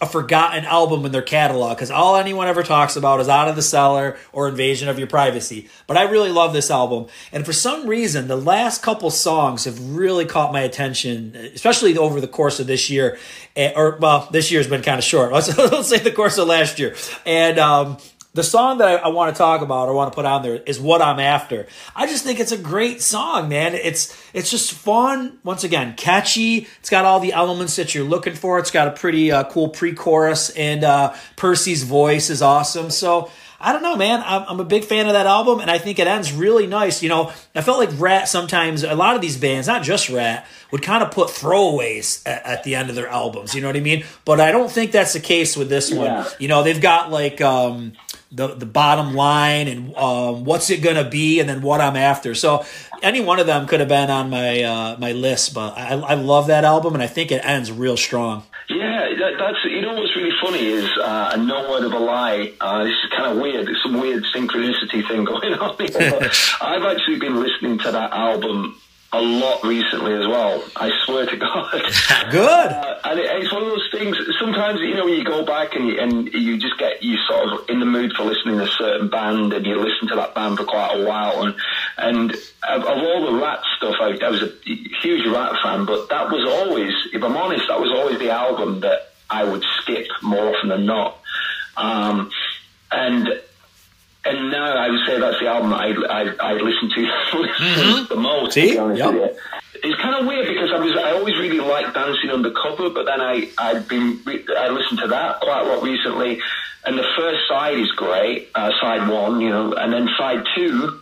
a forgotten album in their catalog because all anyone ever talks about is "Out of the Cellar" or "Invasion of Your Privacy." But I really love this album, and for some reason, the last couple songs have really caught my attention, especially over the course of this year. Eh, Or well, this year's been kind of short. Let's, let's say the course of last year, and. um the song that I, I want to talk about or want to put on there is "What I'm After." I just think it's a great song, man. It's it's just fun. Once again, catchy. It's got all the elements that you're looking for. It's got a pretty uh, cool pre-chorus, and uh, Pearcy's voice is awesome. So I don't know, man. I'm, I'm a big fan of that album, and I think it ends really nice. You know, I felt like Ratt sometimes. A lot of these bands, not just Ratt, would kind of put throwaways at, at the end of their albums. You know what I mean? But I don't think that's the case with this one.
Yeah.
You know, they've got like um, the the bottom line and um, what's it gonna be, and then what I'm after. So any one of them could have been on my uh, my list, but I, I love that album, and I think it ends real strong.
Yeah, that, that's you know what's really funny is uh, no word of a lie. Uh, this is kind of weird. There's some weird synchronicity thing going on here. I've actually been listening to that album a lot recently as well. I swear to God.
Good.
Uh, and it, it's one of those things. Sometimes you know when you go back and you, and you just get you sort of in the mood for listening to a certain band, and you listen to that band for quite a while. And and of, of all the Ratt stuff, I, I was a huge Ratt fan, but that was always, if I'm honest, that was always the album that I would skip more often than not. Um, and and now I would say that's the album that I I, I listen to listen the most.
See?
To be honest
Yep.
with you. It's kind of weird because I was I always really liked Dancing Undercover, but then I I've been I listened to that quite a lot recently, and the first side is great, uh, side one, you know, and then side two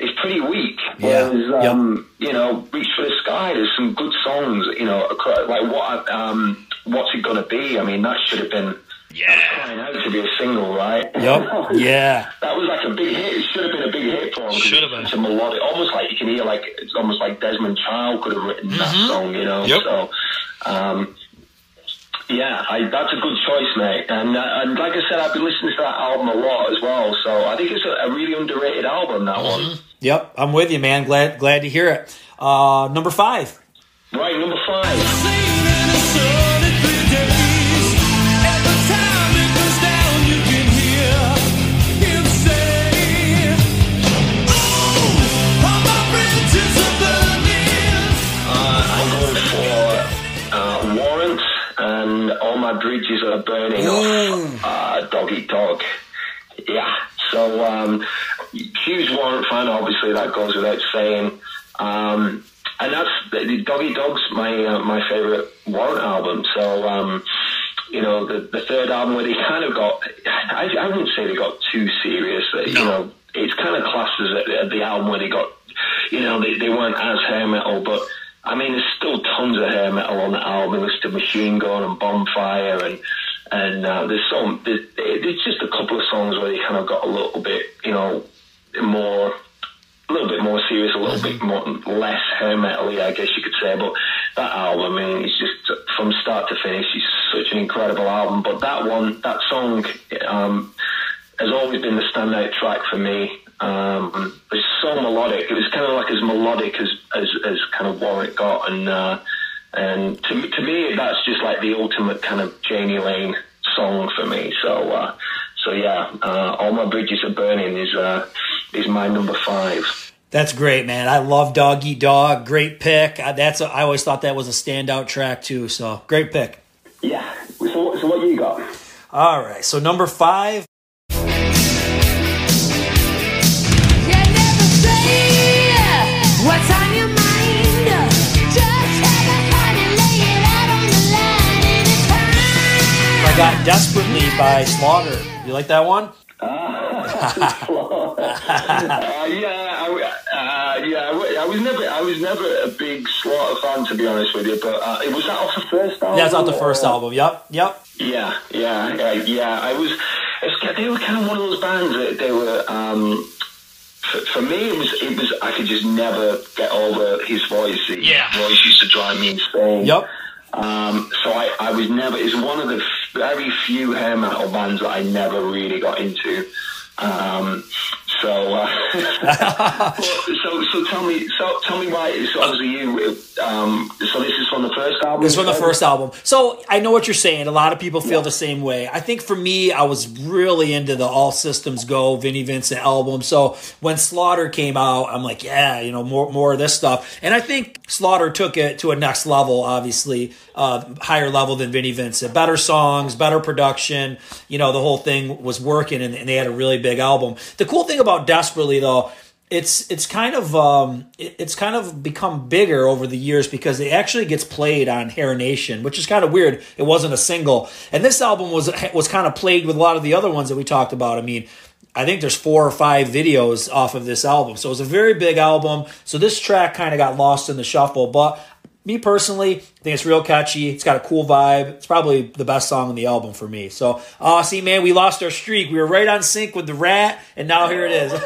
is pretty weak.
Yeah.
Whereas um, you know, Reach for the Sky, there's some good songs, you know, like what um, what's it gonna be? I mean, that should have been crying out to be a single, right?
Yep. Yeah.
That was like a big hit. It should have been a big hit for him. 'cause
Should have
it's
been.
such a melodic, almost like you can hear like it's almost like Desmond Child could have written that song, you know.
Mm-hmm. Yep.
So, um, yeah, I, that's a good choice, mate. And, uh, and like I said, I've been listening to that album a lot as well. So I think it's a, a really underrated album. That
Mm-hmm.
one.
Yep. I'm with you, man. Glad glad to hear it. Uh, number five.
Right, number five. Off uh, Dog Eat Dog. Yeah. So um, huge Warrant fan. Obviously, that goes without saying. Um, and that's the Dog Eat Dog's my uh, my favorite Warrant album. So. Um, you know, the, the third album where they kind of got, I, I wouldn't say they got too serious. Uh, You know, it's kind of classed as the, the album where they got, you know, they, they weren't as hair metal, but I mean, there's still tons of hair metal on the album. There's the Machine Gun and Bonfire, and and uh, there's some. There's, there's just a couple of songs where they kind of got a little bit, you know, more, a little bit more serious, a little bit more less hair metal I guess you could say. But that album, I mean, it's just from start to finish, it's such an incredible album. But that one, that song, um, has always been the standout track for me. Um, it's so melodic. It was kind of like as melodic as as, as kind of Warwick got, and uh, and to me- to me, that's just like the ultimate kind of Jani Lane song for me. So uh, so yeah, uh, all my bridges are burning is uh, is my number five.
That's great, man. I love Dog Eat Dog. Great pick. I, that's a, I always thought that was a standout track too. So great pick.
Yeah. So so what you got?
All right. So number five. Got Desperately by Slaughter. You like that one?
Uh, yeah, I, uh, yeah, I, w- I was never, I was never a big Slaughter fan to be honest with you. But uh, it was that off the first album.
That's not the first
or-
album. Yep. Yep.
Yeah, yeah, yeah, yeah. I was. It's, they were kind of one of those bands that they were. Um, for, for me, it was. It was. I could just never get over his voice. His
Yeah.
voice used to drive me insane.
Yep.
Um, so I, I was never. It's one of the very few hair metal bands that I never really got into. Um, so, uh, so, so tell me, so tell me why. So obviously you. Um, so this is from the first album.
This is from the first album. So I know what you're saying. A lot of people feel the same way. I think for me, I was really into the All Systems Go Vinnie Vincent album. So when Slaughter came out, I'm like, yeah, you know, more more of this stuff. And I think Slaughter took it to a next level. Obviously, uh, higher level than Vinnie Vincent. Better songs, better production. You know, the whole thing was working, and, and they had a really big album. The cool thing about Desperately, though it's it's kind of um, it- it's kind of become bigger over the years because it actually gets played on Hair Nation, which is kind of weird. It wasn't a single, and this album was was kind of played with a lot of the other ones that we talked about. I mean. I think there's four or five videos off of this album. So it was a very big album. So this track kind of got lost in the shuffle. But me personally, I think it's real catchy. It's got a cool vibe. It's probably the best song on the album for me. So, uh, see, man, we lost our streak. We were right on sync with the rat, and now here it is.
yeah,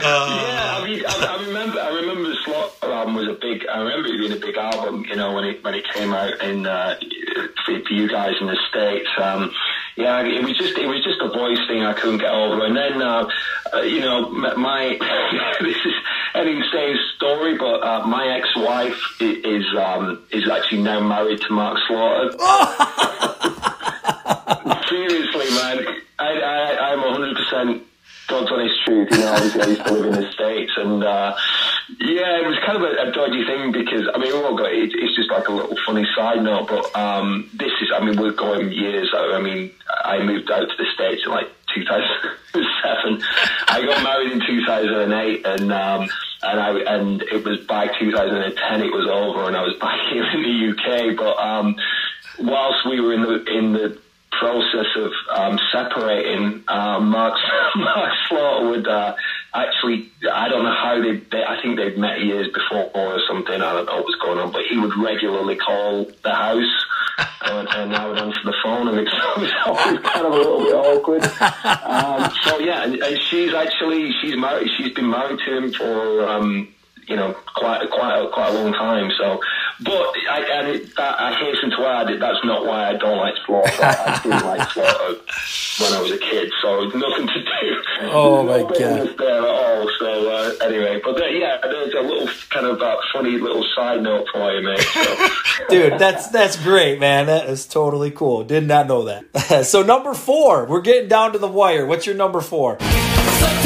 I mean, I, I remember. I remember the Slot album was a big. I remember it being a big album. You know, when it when it came out in uh, for, for you guys in the states. Um, yeah, it was just it was just a voice thing I couldn't get over. And then, uh, uh, you know, my, this is Eddie Say's story, but uh, my ex-wife is um, is actually now married to Mark Slaughter. Seriously, man, I, I, I'm 100 percent God's honest truth. You know, obviously I used to live in the states, and uh, yeah, it was kind of a, a dodgy thing because I mean, we all got it, it's just like a little funny side note, but um, this is, I mean, we're going years. I mean, I moved out to the states in like 2007. I got married in 2008, and um, and I and it was by 2010 it was over, and I was back here in the UK. But um, whilst we were in the in the process of um, separating, um, Mark Mark Slaughter would uh, actually I don't know how they, they I think they'd met years before or something. I don't know what was going on, but he would regularly call the house. And, and I would answer the phone, and it was always kind of a little bit awkward. Um, so yeah, and, and she's actually she's married. She's been married to him for um, you know quite quite a, quite a long time. So, but I and it, that, I hasten to add that that's not why I don't like Slaughter. I didn't like Slaughter when I was a kid, so it's nothing to do.
Oh, my God.
there at all. So uh, anyway, but uh, yeah, there's a little kind of uh, funny little side note for you, mate. So.
Dude, that's that's great, man. That is totally cool. Did not know that. so number four, we're getting down to the wire. What's your number four?
So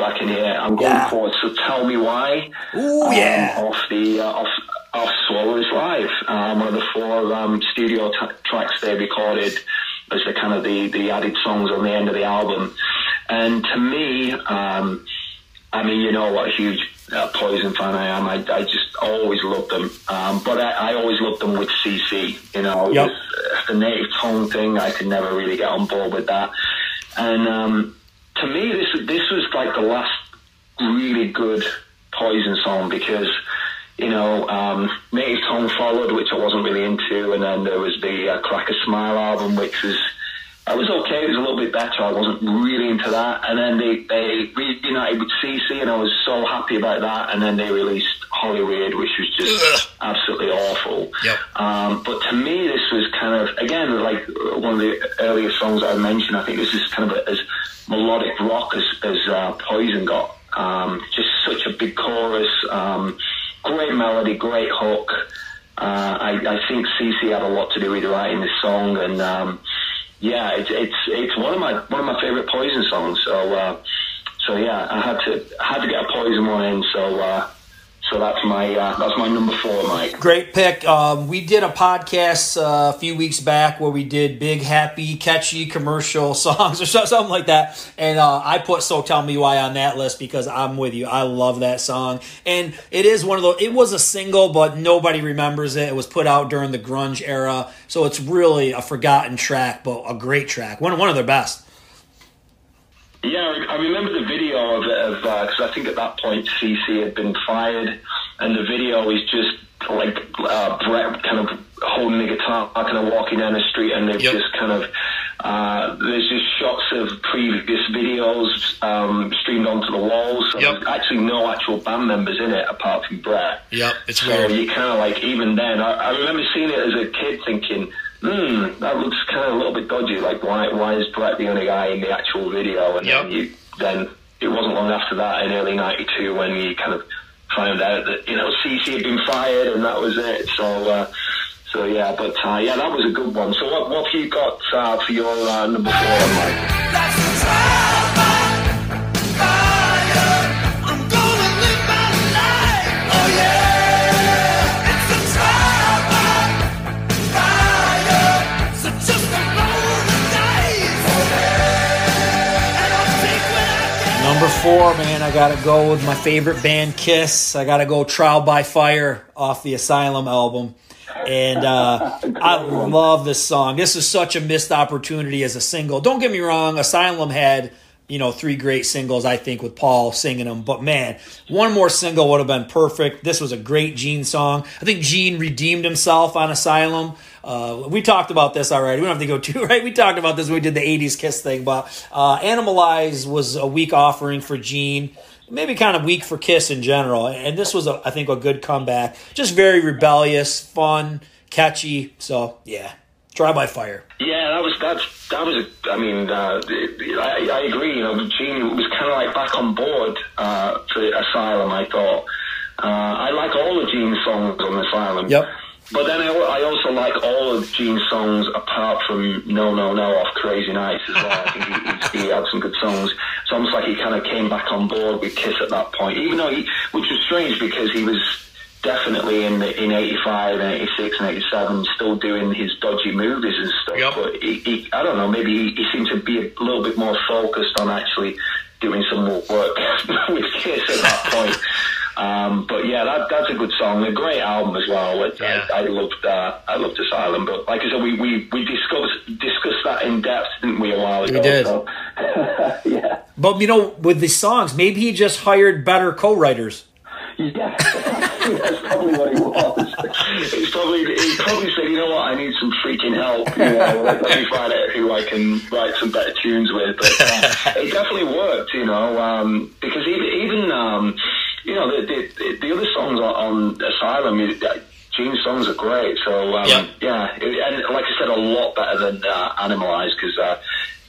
I can hear. I'm going
Yeah.
for So Tell Me Why.
Ooh,
um,
yeah.
Off the, uh, off, off Swallows Live. Um, one of the four um, studio t- tracks they recorded as the kind of the, the added songs on the end of the album. And to me, um, I mean, you know what a huge uh, Poison fan I am. I, I just always loved them. Um, but I, I always loved them with CC. You know,
Yep.
The native tongue thing, I could never really get on board with that. And um, to me, this this was like the last really good Poison song because, you know, um, Native Tongue followed, which I wasn't really into, and then there was the uh, Crack a Smile album, which was I was okay. It was a little bit better. I wasn't really into that. And then they, they reunited with CC, and I was so happy about that. And then they released Hollywood, which was just absolutely awful.
Yep.
Um, but to me, this was kind of, again, like one of the earlier songs I mentioned, I think this is kind of as melodic rock as, as uh, Poison got. Um, just such a big chorus, um, great melody, great hook. Uh, I, I think CC had a lot to do with writing this song, and um, yeah, it's it's it's one of my one of my favorite Poison songs. So uh, so yeah, I had to had to get a Poison one in. So uh, so that's my uh, that's my number four, Mike.
Great pick. Um, we did a podcast uh, a few weeks back where we did big, happy, catchy commercial songs or something like that. And uh, I put "So Tell Me Why" on that list because I'm with you. I love that song, and it is one of those. It was a single, but nobody remembers it. It was put out during the grunge era, so it's really a forgotten track, but a great track. One one of their best.
Yeah, I remember the video of it, because I think at that point CC had been fired, and the video is just like uh, Brett kind of holding the guitar, kind of walking down the street, and they've
Yep.
just kind of uh, there's just shots of previous videos um, streamed onto the walls. So
Yep.
there's actually no actual band members in it apart from Brett.
Yep, it's
so
weird.
you kind of like even then. I, I remember seeing it as a kid, thinking, "Hmm, that looks kind of a little bit dodgy. Like, why why is Brett the only guy in the actual video?" And
Yep.
then you then it wasn't long after that in early '92 when you kind of found out that you know CC had been fired and that was it. So. Uh, so yeah, but uh, yeah, that was a good one. So what, what have you got uh, for your uh, number four, Mike?
Man, I gotta go with my favorite band, Kiss. I gotta go Trial by Fire off the Asylum album. And uh, I love this song. This is such a missed opportunity as a single. Don't get me wrong, Asylum had, you know, three great singles, I think, with Paul singing them. But man, one more single would have been perfect. This was a great Gene song. I think Gene redeemed himself on Asylum. Uh, we talked about this already. We don't have to go too right. We talked about this when we did the '80s Kiss thing. But uh, Animalize was a weak offering for Gene, maybe kind of weak for Kiss in general. And this was, a, I think, a good comeback. Just very rebellious, fun, catchy. So yeah, Trial by Fire.
Yeah, that was that's that was. I mean, uh, I, I agree. You know, Gene was kind of like back on board uh, for Asylum. I thought uh, I like all the Gene songs on Asylum.
Yep.
But then I, I also like all of Gene's songs apart from No No No off Crazy Nights as well. I think he, he, he had some good songs. It's almost like he kind of came back on board with Kiss at that point, even though he, which was strange because he was definitely in the, in 85 and 86 and 87 still doing his dodgy movies and stuff.
Yep.
But he, he, I don't know, maybe he, he seemed to be a little bit more focused on actually doing some more work with Kiss at that point. Um, but yeah, that, that's a good song. A great album as well. It,
Yeah.
I, I loved uh, I loved Asylum, but like I said, we, we, we discussed discussed that in depth, didn't we, a while ago?
We did.
So, yeah,
But you know, with the songs, maybe he just hired better co-writers.
yeah, that's probably what it was. It's probably he probably said, you know what, I need some freaking help. You know, let, let me find out who I can write some better tunes with. But uh, it definitely worked, you know, um, because even even um, you know the, the the other songs on, on Asylum. you- uh, Gene's songs are great, so um,
Yep.
yeah, and like I said, a lot better than uh, Animalized because uh,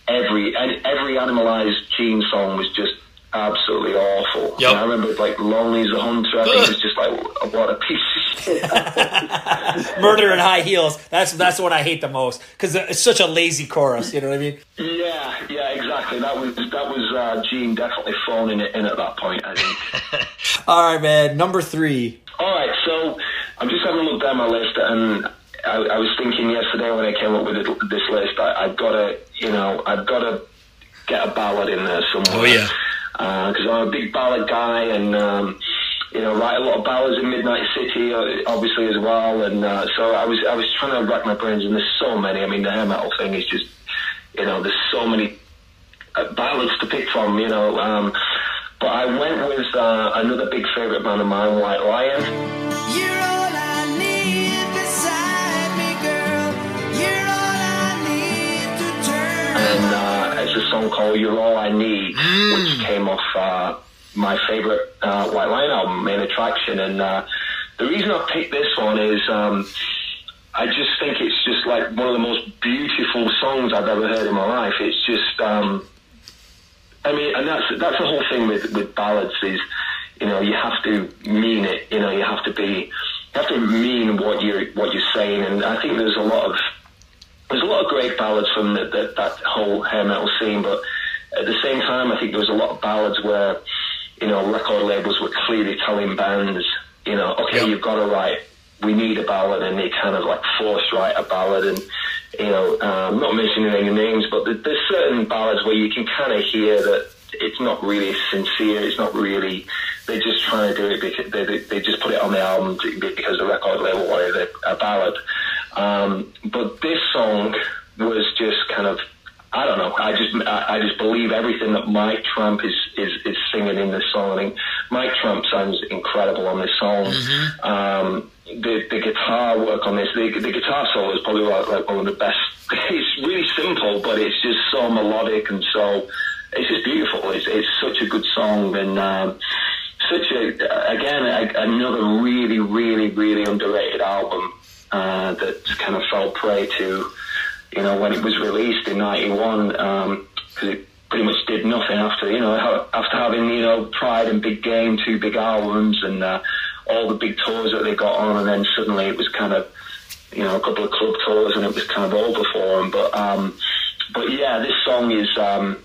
every every Animalized Gene song was just absolutely awful.
Yep.
I remember like Lonely as a Hunter. I think it was just like what a piece of shit.
Murder in High Heels. That's that's what I hate the most because it's such a lazy chorus. You know what I mean?
Yeah, yeah, exactly. exactly. That was that was uh, Gene definitely phoning it in at that point. I think.
All right, man. Number three.
All right, so I'm just having a look down my list, and I, I was thinking yesterday when I came up with it, this list, I, I've got to, you know, I've got to get a ballad in there somewhere.
Oh, yeah.
Because I'm a big ballad guy, and um, you know, write a lot of ballads in Midnight City, uh, obviously as well. And uh, so I was, I was trying to rack my brains, and there's so many. I mean, the hair metal thing is just, you know, there's so many uh, ballads to pick from, you know. Um, but I went with uh, another big favourite band of mine, White Lion.
You're all I need beside me, girl. You're all I need to turn.
and uh, it's a song called "You're All I Need," which came off uh, my favorite uh, White Lion album, Main Attraction. And uh, the reason I picked this one is um, I just think it's just like one of the most beautiful songs I've ever heard in my life. It's just, um, I mean, and that's that's the whole thing with with ballads is, you know, you have to mean it. You know, you have to be, you have to mean what you're what you're saying. And I think there's a lot of there's a lot of great ballads from the, the, that whole hair metal scene, but at the same time, I think there was a lot of ballads where, you know, record labels were clearly telling bands, you know, okay,
Yep.
you've got to write, we need a ballad, and they kind of like force write a ballad, and you know, um, not mentioning any names, but there's certain ballads where you can kind of hear that it's not really sincere, it's not really, they're just trying to do it because they, they, just put it on the album because the record label wanted a, a ballad. Um, but this song was just kind of, I don't know. I just, I, I just believe everything that Mike Tramp is, is, is singing in this song. I mean, Mike Tramp sounds incredible on this song. Um, the, the guitar work on this, the, the guitar solo is probably like, like one of the best. It's really simple, but it's just so melodic and so, it's just beautiful. It's, it's such a good song and, um, such a, again, a, another really, really, really underrated album, uh, that kind of fell prey to, you know, when it was released in 91, um 'cause it pretty much did nothing after, you know, after having, you know, Pride and Big Game, two big albums and, uh, all the big tours that they got on and then suddenly it was kind of, you know, a couple of club tours and it was kind of over for them. But, um, but yeah, this song is, um,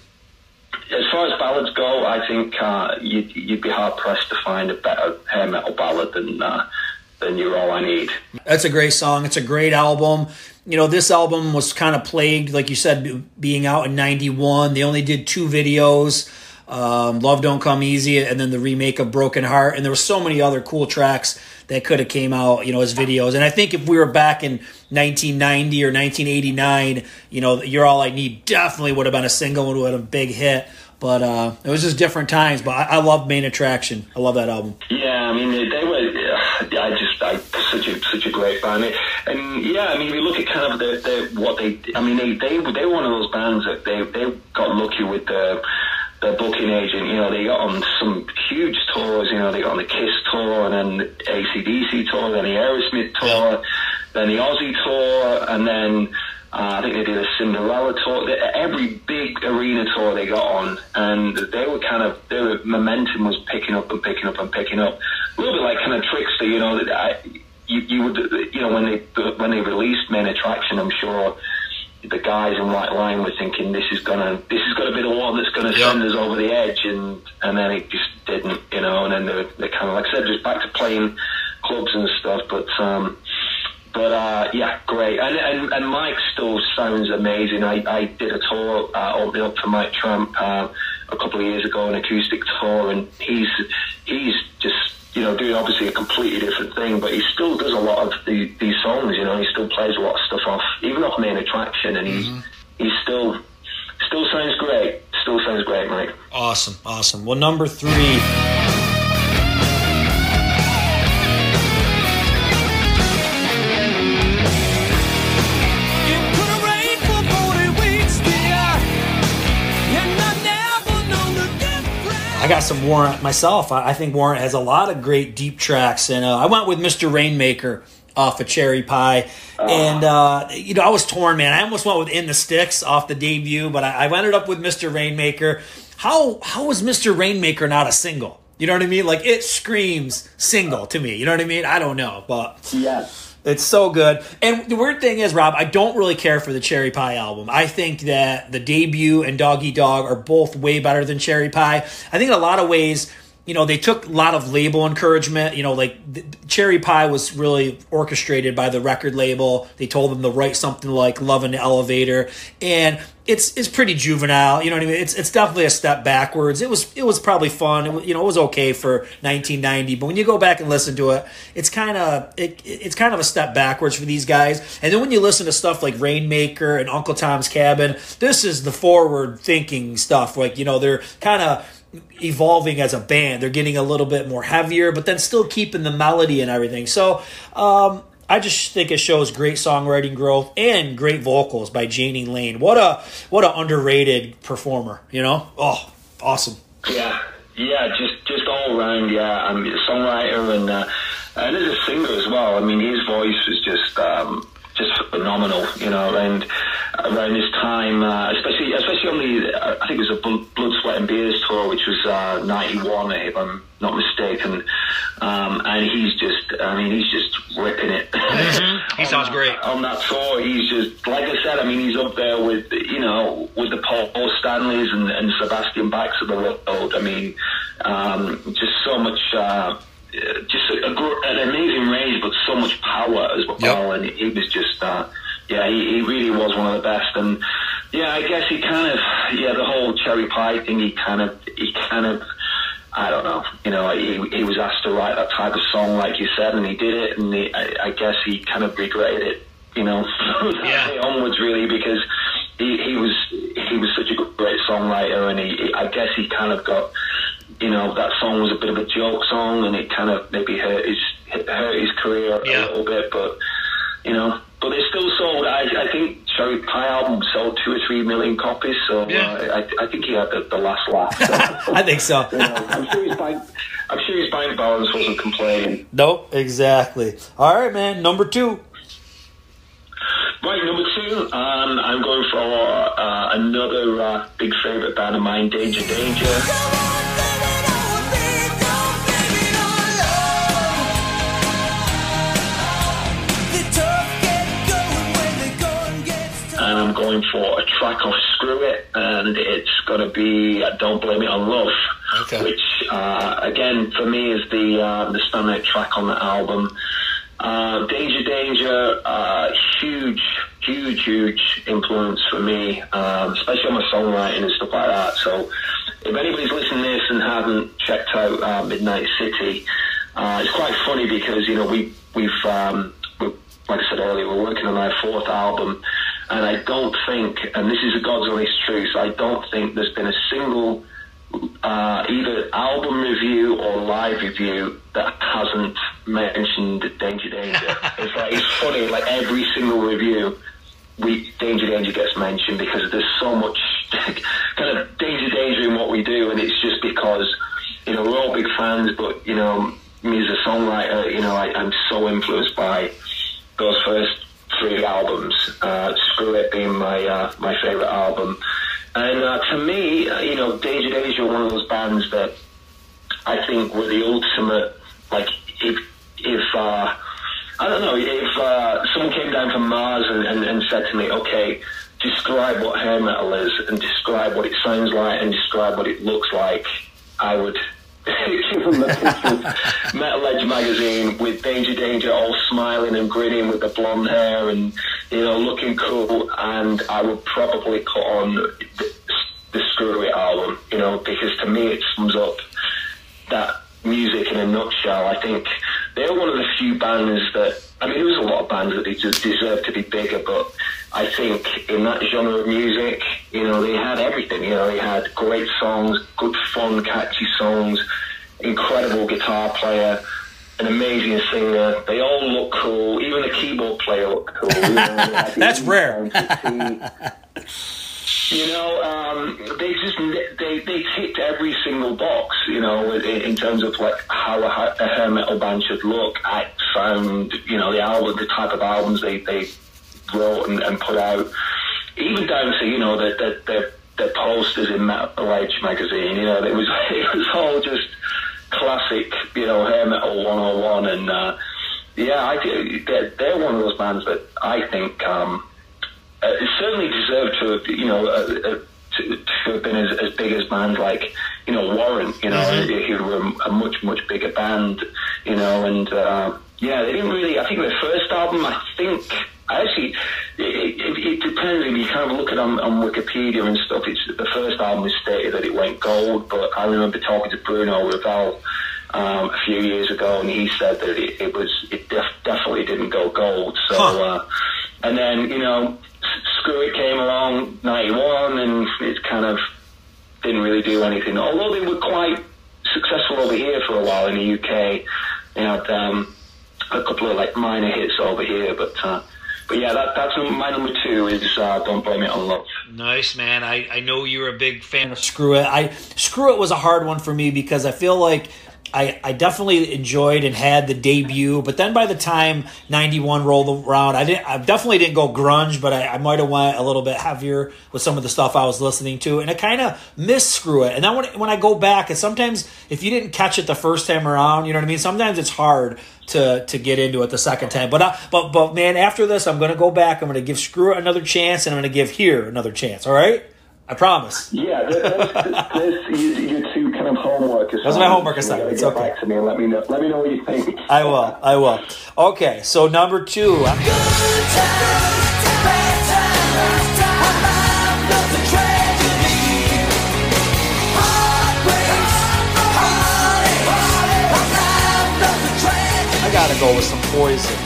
as far as ballads go, I think uh, you'd, you'd be hard pressed to find a better hair metal ballad than uh, than "You're All I Need."
That's a great song. It's a great album. You know, this album was kind of plagued, like you said, being out in 91. They only did two videos um, Love Don't Come Easy and then the remake of Broken Heart. And there were so many other cool tracks that could have came out, you know, as videos. And I think if we were back in 1990 or 1989, you know, You're All I Need definitely would have been a single, and would have been a big hit. But uh, it was just different times. But I, I love Main Attraction. I love that album.
Yeah, I mean they, they great band, and yeah, I mean we look at kind of the, the what they. I mean they they they were one of those bands that they they got lucky with the. Their booking agent, you know, they got on some huge tours. You know, they got on the Kiss tour, and then ACDC tour, then the Aerosmith tour, then the Ozzy tour, and then uh, I think they did a Cinderella tour. Every big arena tour they got on, and they were kind of their momentum was picking up and picking up and picking up. A little bit like kind of Trixter, you know. I, you, you would, you know, when they when they released Main Attraction, I'm sure the guys in White Lion were thinking this is gonna this is gonna be the one that's gonna
Yeah.
send us over the edge, and and then it just didn't, you know. And then they they kind of like I said, just back to playing clubs and stuff, but. um but uh, yeah, great. And, and and Mike still sounds amazing. I, I did a tour uh, opening up for Mike Tramp uh, a couple of years ago, an acoustic tour, and he's he's just you know doing obviously a completely different thing, but he still does a lot of the, these songs. You know, he still plays a lot of stuff off, even off Main Attraction, and he's mm-hmm. he's still still sounds great. Still sounds great, Mike.
Awesome, awesome. Well, number three.
I
got some Warrant myself. I, I think Warrant has a lot of great deep tracks, and uh, I went with Mr. Rainmaker off of Cherry Pie. And uh, you know, I was torn, man. I almost went with In the Sticks off the debut, but I, I ended up with Mr. Rainmaker. How how was Mr. Rainmaker not a single? You know what I mean? Like it screams single to me. You know what I mean? I don't know, but
Yeah.
It's so good. And the weird thing is, Rob, I don't really care for the Cherry Pie album. I think that the debut and Dog Eat Dog are both way better than Cherry Pie. I think in a lot of ways, you know, they took a lot of label encouragement. You know, like Cherry Pie was really orchestrated by the record label. They told them to write something like "Love in the Elevator," and it's it's pretty juvenile. You know what I mean? It's it's definitely a step backwards. It was it was probably fun. It, you know, it was okay for 1990, but when you go back and listen to it, it's kind of it, it's kind of a step backwards for these guys. And then when you listen to stuff like Rainmaker and Uncle Tom's Cabin, this is the forward thinking stuff. Like you know, they're kind of evolving as a band. They're getting a little bit more heavier, but then still keeping the melody and everything. So um, I just think it shows great songwriting growth and great vocals by Jani Lane. What a what a underrated performer. You know, oh, awesome.
Yeah, yeah, just just all around. Yeah, I'm a songwriter and uh, and as a singer as well. I mean, his voice was just um, just phenomenal. You know, and around this time, uh, especially especially on the uh, I think it was a Blood, Sweat and Beers tour, which was uh, '91, if I'm not mistaken. Um, and he's just, I mean, he's just ripping it.
He
On
sounds
that-
great.
on that tour. He's just, like I said, I mean, he's up there with, you know, with the Paul Stanleys and, and Sebastian Bachs of the world. I mean, um, just so much, uh, just a, a, gr- an amazing range, but so much power as well.
Yep.
And he was just, uh, yeah, he, he really was one of the best. And yeah, I guess he kind of, yeah, the whole cherry pie thing, he kind of, he kind of, I don't know. You know, he, he was asked to write that type of song, like you said, and he did it. And he, I, I guess he kind of regretted it. You know,
Yeah.
onwards, really, because he, he was he was such a great songwriter, and he, he I guess he kind of got, you know, that song was a bit of a joke song, and it kind of maybe hurt his hurt his career
Yeah.
a little bit, but you know. But it still sold. I, I think Cherry Pie album sold two or three million copies. So
Yeah.
uh, I, I think he had the, the last laugh. So.
I think so.
You know, I'm sure his bank, I'm sure his bank balance wasn't complaining.
Nope, exactly. All right, man. Number two.
Right, number two, um, I'm going for uh, another uh, big favorite band of mine, Danger Danger. Going for a track off Screw It, and it's going to be uh, Don't Blame It on Love,
Okay.
which, uh, again, for me is the, uh, the standout track on the album. Uh, Danger Danger, uh, huge, huge, huge influence for me, um, especially on my songwriting and stuff like that. So, if anybody's listening to this and haven't checked out uh, Midnight City, uh, it's quite funny because you know we we've um, like I said earlier, we're working on our fourth album, and I don't think, and this is a God's honest truth, I don't think there's been a single uh, either album review or live review that hasn't mentioned Danger Danger. it's like it's funny, like every single review, we Danger Danger gets mentioned because there's so much kind of danger danger in what we do, and it's just because you know we're all big fans, but you know me as a songwriter, you know I, I'm so influenced by those first three albums. Uh, Screw It being my uh, my favorite album, and uh, to me, uh, you know, Danger Danger are one of those bands that I think were the ultimate. Like if if uh, I don't know if uh, someone came down from Mars and, and, and said to me, okay. Describe what hair metal is, and describe what it sounds like, and describe what it looks like. I would give them the Metal Edge magazine with Danger Danger all smiling and grinning with the blonde hair and you know looking cool, and I would probably put on the, the Screw It album, you know, because to me it sums up that music in a nutshell. I think they're one of the few bands that I mean, there was a lot of bands that they just deserve to be bigger, but I think in that genre of music, you know, they had everything. You know, they had great songs, good, fun, catchy songs, incredible guitar player. An amazing singer. They all look cool. Even the keyboard player looked cool. You know, they had the
That's rare.
you know, um, they just they they ticked every single box. You know, in, in terms of like how a, a hair metal band should look. act, sound. you know the album, the type of albums they they wrote and, and put out, even down to you know the the, the the posters in Metal Edge magazine. You know, it was it was all just classic. You know, hair metal 101 and. Uh, yeah, I. They're, they're one of those bands that I think um, uh, certainly deserve to, have, you know, uh, uh, to, to have been as, as big as bands like, you know, Warren. You know, who were a, a much much bigger band. You know, and uh, yeah, they didn't really. I think their first album, I think. I Actually, it, it, it depends. If you kind of look at on, on Wikipedia and stuff, it's the first album is stated that it went gold. But I remember talking to Bruno Ravel um, a few years ago, and he said that it, it was it def- definitely didn't go gold. So,
Huh.
uh, and then you know, Screw It came along '91, and it kind of didn't really do anything. Although they were quite successful over here for a while in the UK, they had um, a couple of like minor hits over here, but. Uh, but yeah, that, that's my number two is uh, "Don't Blame It on Love."
Nice man. I, I know you're a big fan of Screw It. I Screw It was a hard one for me because I feel like I, I definitely enjoyed and had the debut, but then by the time '91 rolled around, I didn't. I definitely didn't go grunge, but I, I might have went a little bit heavier with some of the stuff I was listening to, and I kind of missed Screw It. And then when when I go back, and sometimes if you didn't catch it the first time around, you know what I mean. Sometimes it's hard to to get into it the second time. But I, but but man, after this, I'm gonna go back. I'm gonna give Screw It another chance, and I'm gonna give Hear another chance. All right, I promise.
Yeah, there- there's, there's your, your two kind of homework assignments.
Those are my homework
assignment. gotta Get
okay.
back to me and let me know. Let me know what you think.
I will. I will. Okay, so number two. I'm-
Good times, bad times, our life was tragedy. Heartbreaks, heartaches, our life was a tragedy.
I gotta go with some poison,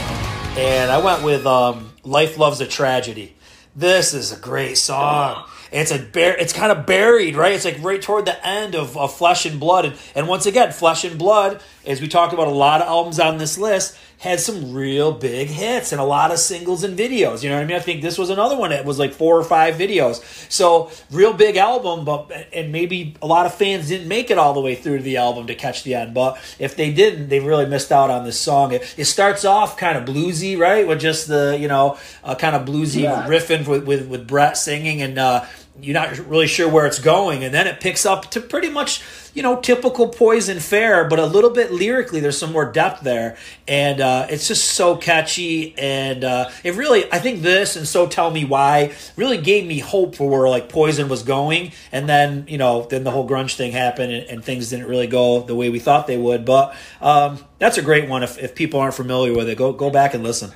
and I went with um, "Life Loves a Tragedy." This is a great song. It's a bear. It's kind of buried, right? It's like right toward the end of, of Flesh and Blood, and, and once again, Flesh and Blood, as we talked about, a lot of albums on this list had some real big hits and a lot of singles and videos. You know what I mean? I think this was another one that was like four or five videos. So real big album, but and maybe a lot of fans didn't make it all the way through to the album to catch the end. But if they didn't, they really missed out on this song. It, it starts off kind of bluesy, right, with just the you know uh, kind of bluesy
Yeah.
riffing with, with with Brett singing and. uh you're not really sure where it's going, and then it picks up to pretty much, you know, typical Poison fare, but a little bit lyrically. There's some more depth there, and uh, it's just so catchy. And uh, it really, I think this and so tell me why really gave me hope for where like Poison was going. And then you know, then the whole grunge thing happened, and, and things didn't really go the way we thought they would. But um, that's a great one. If, if people aren't familiar with it, go go back and listen.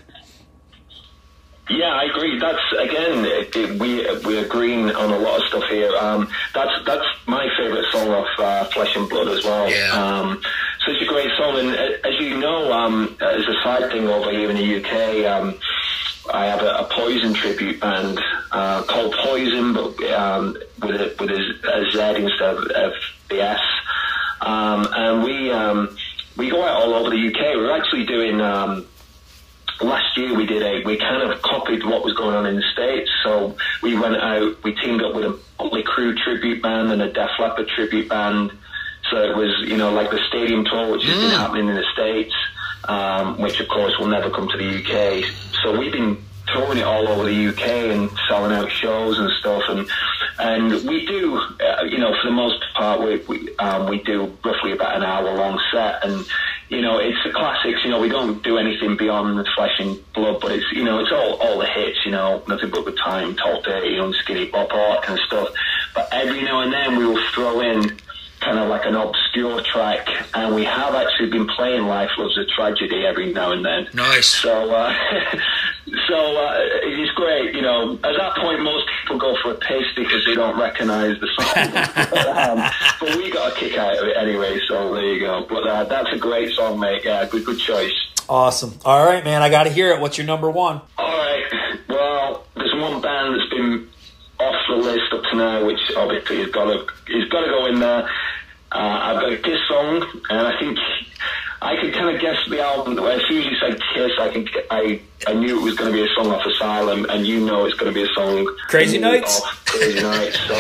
Yeah, I agree. That's again, it, it, we we're agreeing on a lot of stuff here. Um, that's that's my favourite song off uh, Flesh and Blood as well.
Yeah.
Um, such a great song, and uh, as you know, um, as a side thing over here in the UK, um, I have a, a Poison tribute band uh, called Poizon, but um, with a, with a, a Z instead of, of the S. Um, and we um, we go out all over the UK. We're actually doing. Um, last year we did a we kind of copied what was going on in the states so we went out we teamed up with a Motley Crue tribute band and a Def Leppard tribute band. So it was you know like the stadium tour which has been happening in the states um, which of course will never come to the UK so we've been touring it all over the UK and selling out shows and stuff and and we do uh, you know for the most part we we, um, we do roughly about an hour long set and you know, it's the classics. You know, we don't do anything beyond flesh and blood, but it's you know, it's all all the hits. You know, nothing but good time, tall day, you know, skinny bop, all that kind of stuff. But every now and then we will throw in kind of like an obscure track, and we have actually been playing "Life Loves a Tragedy" every now and then.
Nice.
So, uh, so uh, it's great. You know, at that point, most people go for a piss because they don't recognise the song. um, but we got a kick out of it anyway. So there you go. But uh, that's a great song, mate. Yeah, good, good choice.
Awesome. All right, man. I got to hear it. What's your number one?
All right. Well, there's one band that's been off the list up to now, which obviously has got to has got to go in there. Uh, I've got a song, and I think I could kind of guess the album. As soon as you said Kiss, I think I I knew it was going to be a song off Asylum, and you know it's going to be a song
Crazy Nights?
Crazy Nights. So.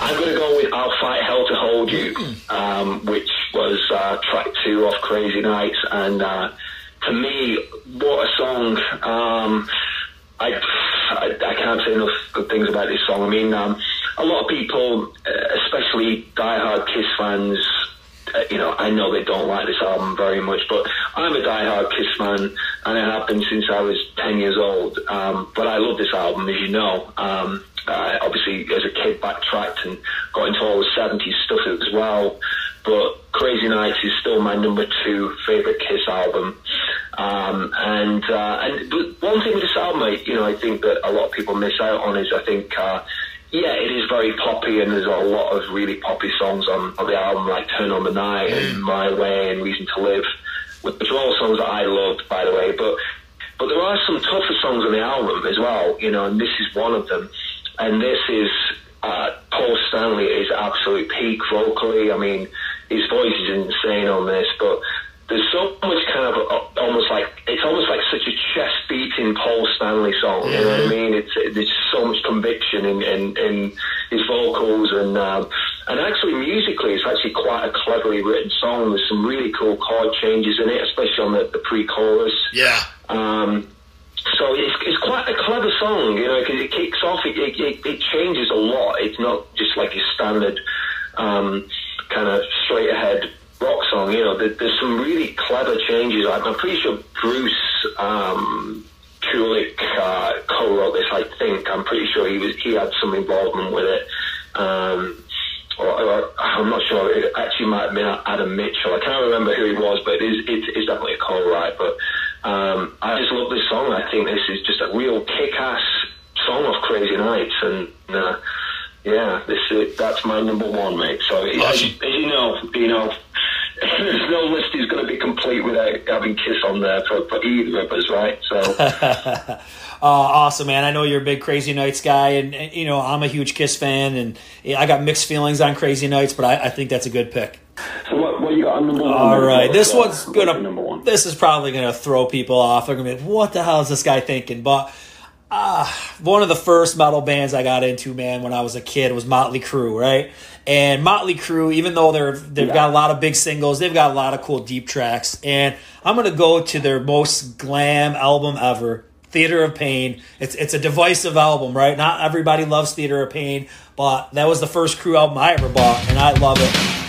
I'm going to go with I'll Fight Hell to Hold You, um, which was uh, track two off Crazy Nights. And uh, to me, what a song. Um, I, I, I can't say enough good things about this song. I mean, um, a lot of people, uh, especially diehard Kiss fans, uh, you know, I know they don't like this album very much, but I'm a diehard Kiss fan, and it been since I was 10 years old. Um, but I love this album, as you know. Um, uh, obviously, as a kid, backtracked and got into all the 70s stuff as well. But Crazy Nights is still my number two favorite Kiss album. Um, and uh, and but one thing with this album, I, you know, I think that a lot of people miss out on is I think. Uh, yeah, it is very poppy, and there's a lot of really poppy songs on, on the album, like "Turn on the Night" and "My Way" and "Reason to Live," which are all songs that I loved, by the way. But but there are some tougher songs on the album as well, you know, and this is one of them. And this is uh, Paul Stanley is absolute peak vocally. I mean, his voice is insane on this, but there's so much kind of uh, almost like it's almost like such a chest beating Paul Stanley song. You know what I mean? It's there's so much conviction in in, in his vocals and um, and actually musically, it's actually quite a cleverly written song. There's some really cool chord changes in it, especially on the, the pre-chorus.
Yeah.
Um, so it's, it's quite a clever song, you know, because it kicks off, it, it, it, it changes a lot. It's not just like your standard um, kind of straight ahead rock song, you know, there, there's some really clever changes. I'm, pretty sure Bruce um, Kulick uh, co-wrote this, I think. I'm pretty sure he was he had some involvement with it. Um, or, or I'm not sure. It actually might have been Adam Mitchell. I can't remember who he was, but it is it is definitely a co-write. But um, I just love this song. I think this is just a real kick-ass song of Crazy Nights, and uh, yeah, this is, that's my number one, mate. So as,
Awesome.
as you know, you know, there's no list is going to be complete without having Kiss on there for, for either of us, right? So.
Uh, awesome, man. I know you're a big Crazy Nights guy, and, and, you know I'm a huge Kiss fan, and yeah, I got mixed feelings on Crazy Nights, but I, I think that's a good pick.
So what, what you got on number one?
All right, this one's gonna.
number one.
This is probably gonna throw people off. They're gonna be, like, "What the hell is this guy thinking?" But uh, one of the first metal bands I got into, man, when I was a kid, was Motley Crue, right? And Motley Crue, even though they're they've got a lot of big singles, they've got a lot of cool deep tracks. And I'm gonna go to their most glam album ever, Theater of Pain. It's it's a divisive album, right? Not everybody loves Theater of Pain, but that was the first Crue album I ever bought, and I love it.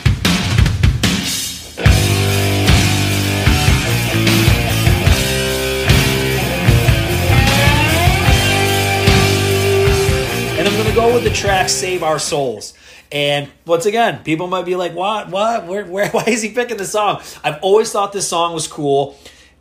The track "Save Our Souls." And once again, people might be like, "What? What? Where? Where? Why is he picking this song?" I've always thought this song was cool.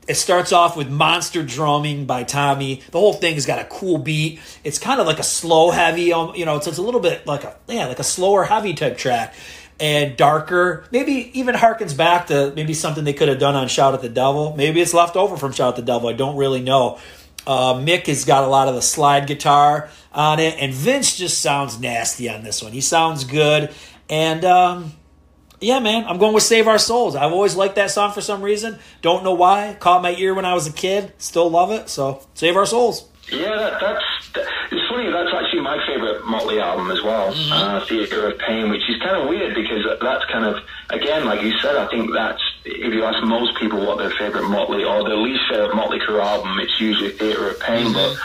It starts off with monster drumming by Tommy. The whole thing has got a cool beat. It's kind of like a slow, heavy, um, you know, it's, it's a little bit like a yeah, like a slower, heavy type track, and darker. Maybe even harkens back to maybe something they could have done on "Shout at the Devil." Maybe it's left over from "Shout at the Devil." I don't really know. Uh, Mick has got a lot of the slide guitar on it, and Vince just sounds nasty on this one. He sounds good, and um, yeah, man, I'm going with "Save Our Souls." I've always liked that song for some reason. Don't know why. Caught my ear when I was a kid. Still love it. So, "Save Our Souls."
Yeah, that, that's that, it's funny. That's actually my favorite Motley album as well, uh, Theatre of Pain, which is kind of weird because that's kind of again, like you said, I think that's if you ask most people what their favorite Motley or their least favorite Motley Crue album, it's usually Theatre of Pain. But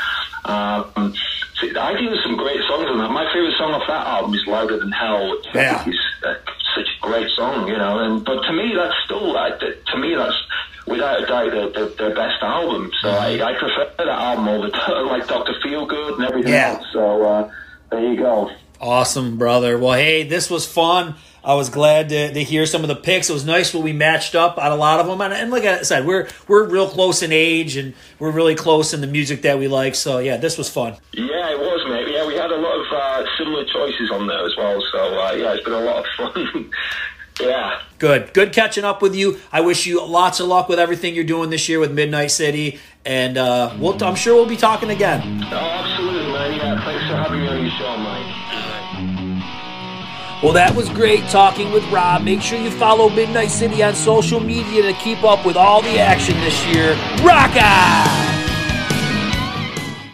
um, so I think there's some great songs on that. My favorite song off that album is Louder Than Hell, which
Yeah.
Is uh, such a great song, you know. And but to me, that's still like that- to me that's without a doubt their, their, their best album. So I, I prefer that album over like Doctor Feelgood and everything
Yeah.
else. So uh, there you go.
Awesome, brother. Well, hey, this was fun. I was glad to, to hear some of the picks. It was nice when we matched up on a lot of them. And, and like I said, we're we're real close in age, and we're really close in the music that we like. So yeah, this was fun.
Yeah, it was, mate. Yeah, we had a lot of uh, similar choices on there as well. So uh, yeah, it's been a lot of fun. yeah.
Good, good catching up with you. I wish you lots of luck with everything you're doing this year with Midnight City, and uh, we'll, I'm sure we'll be talking again.
Oh, absolutely, man. Yeah, thanks for having me on your show, mate.
Well, that was great talking with Rob. Make sure you follow Midnight City on social media to keep up with all the action this year. Rock on!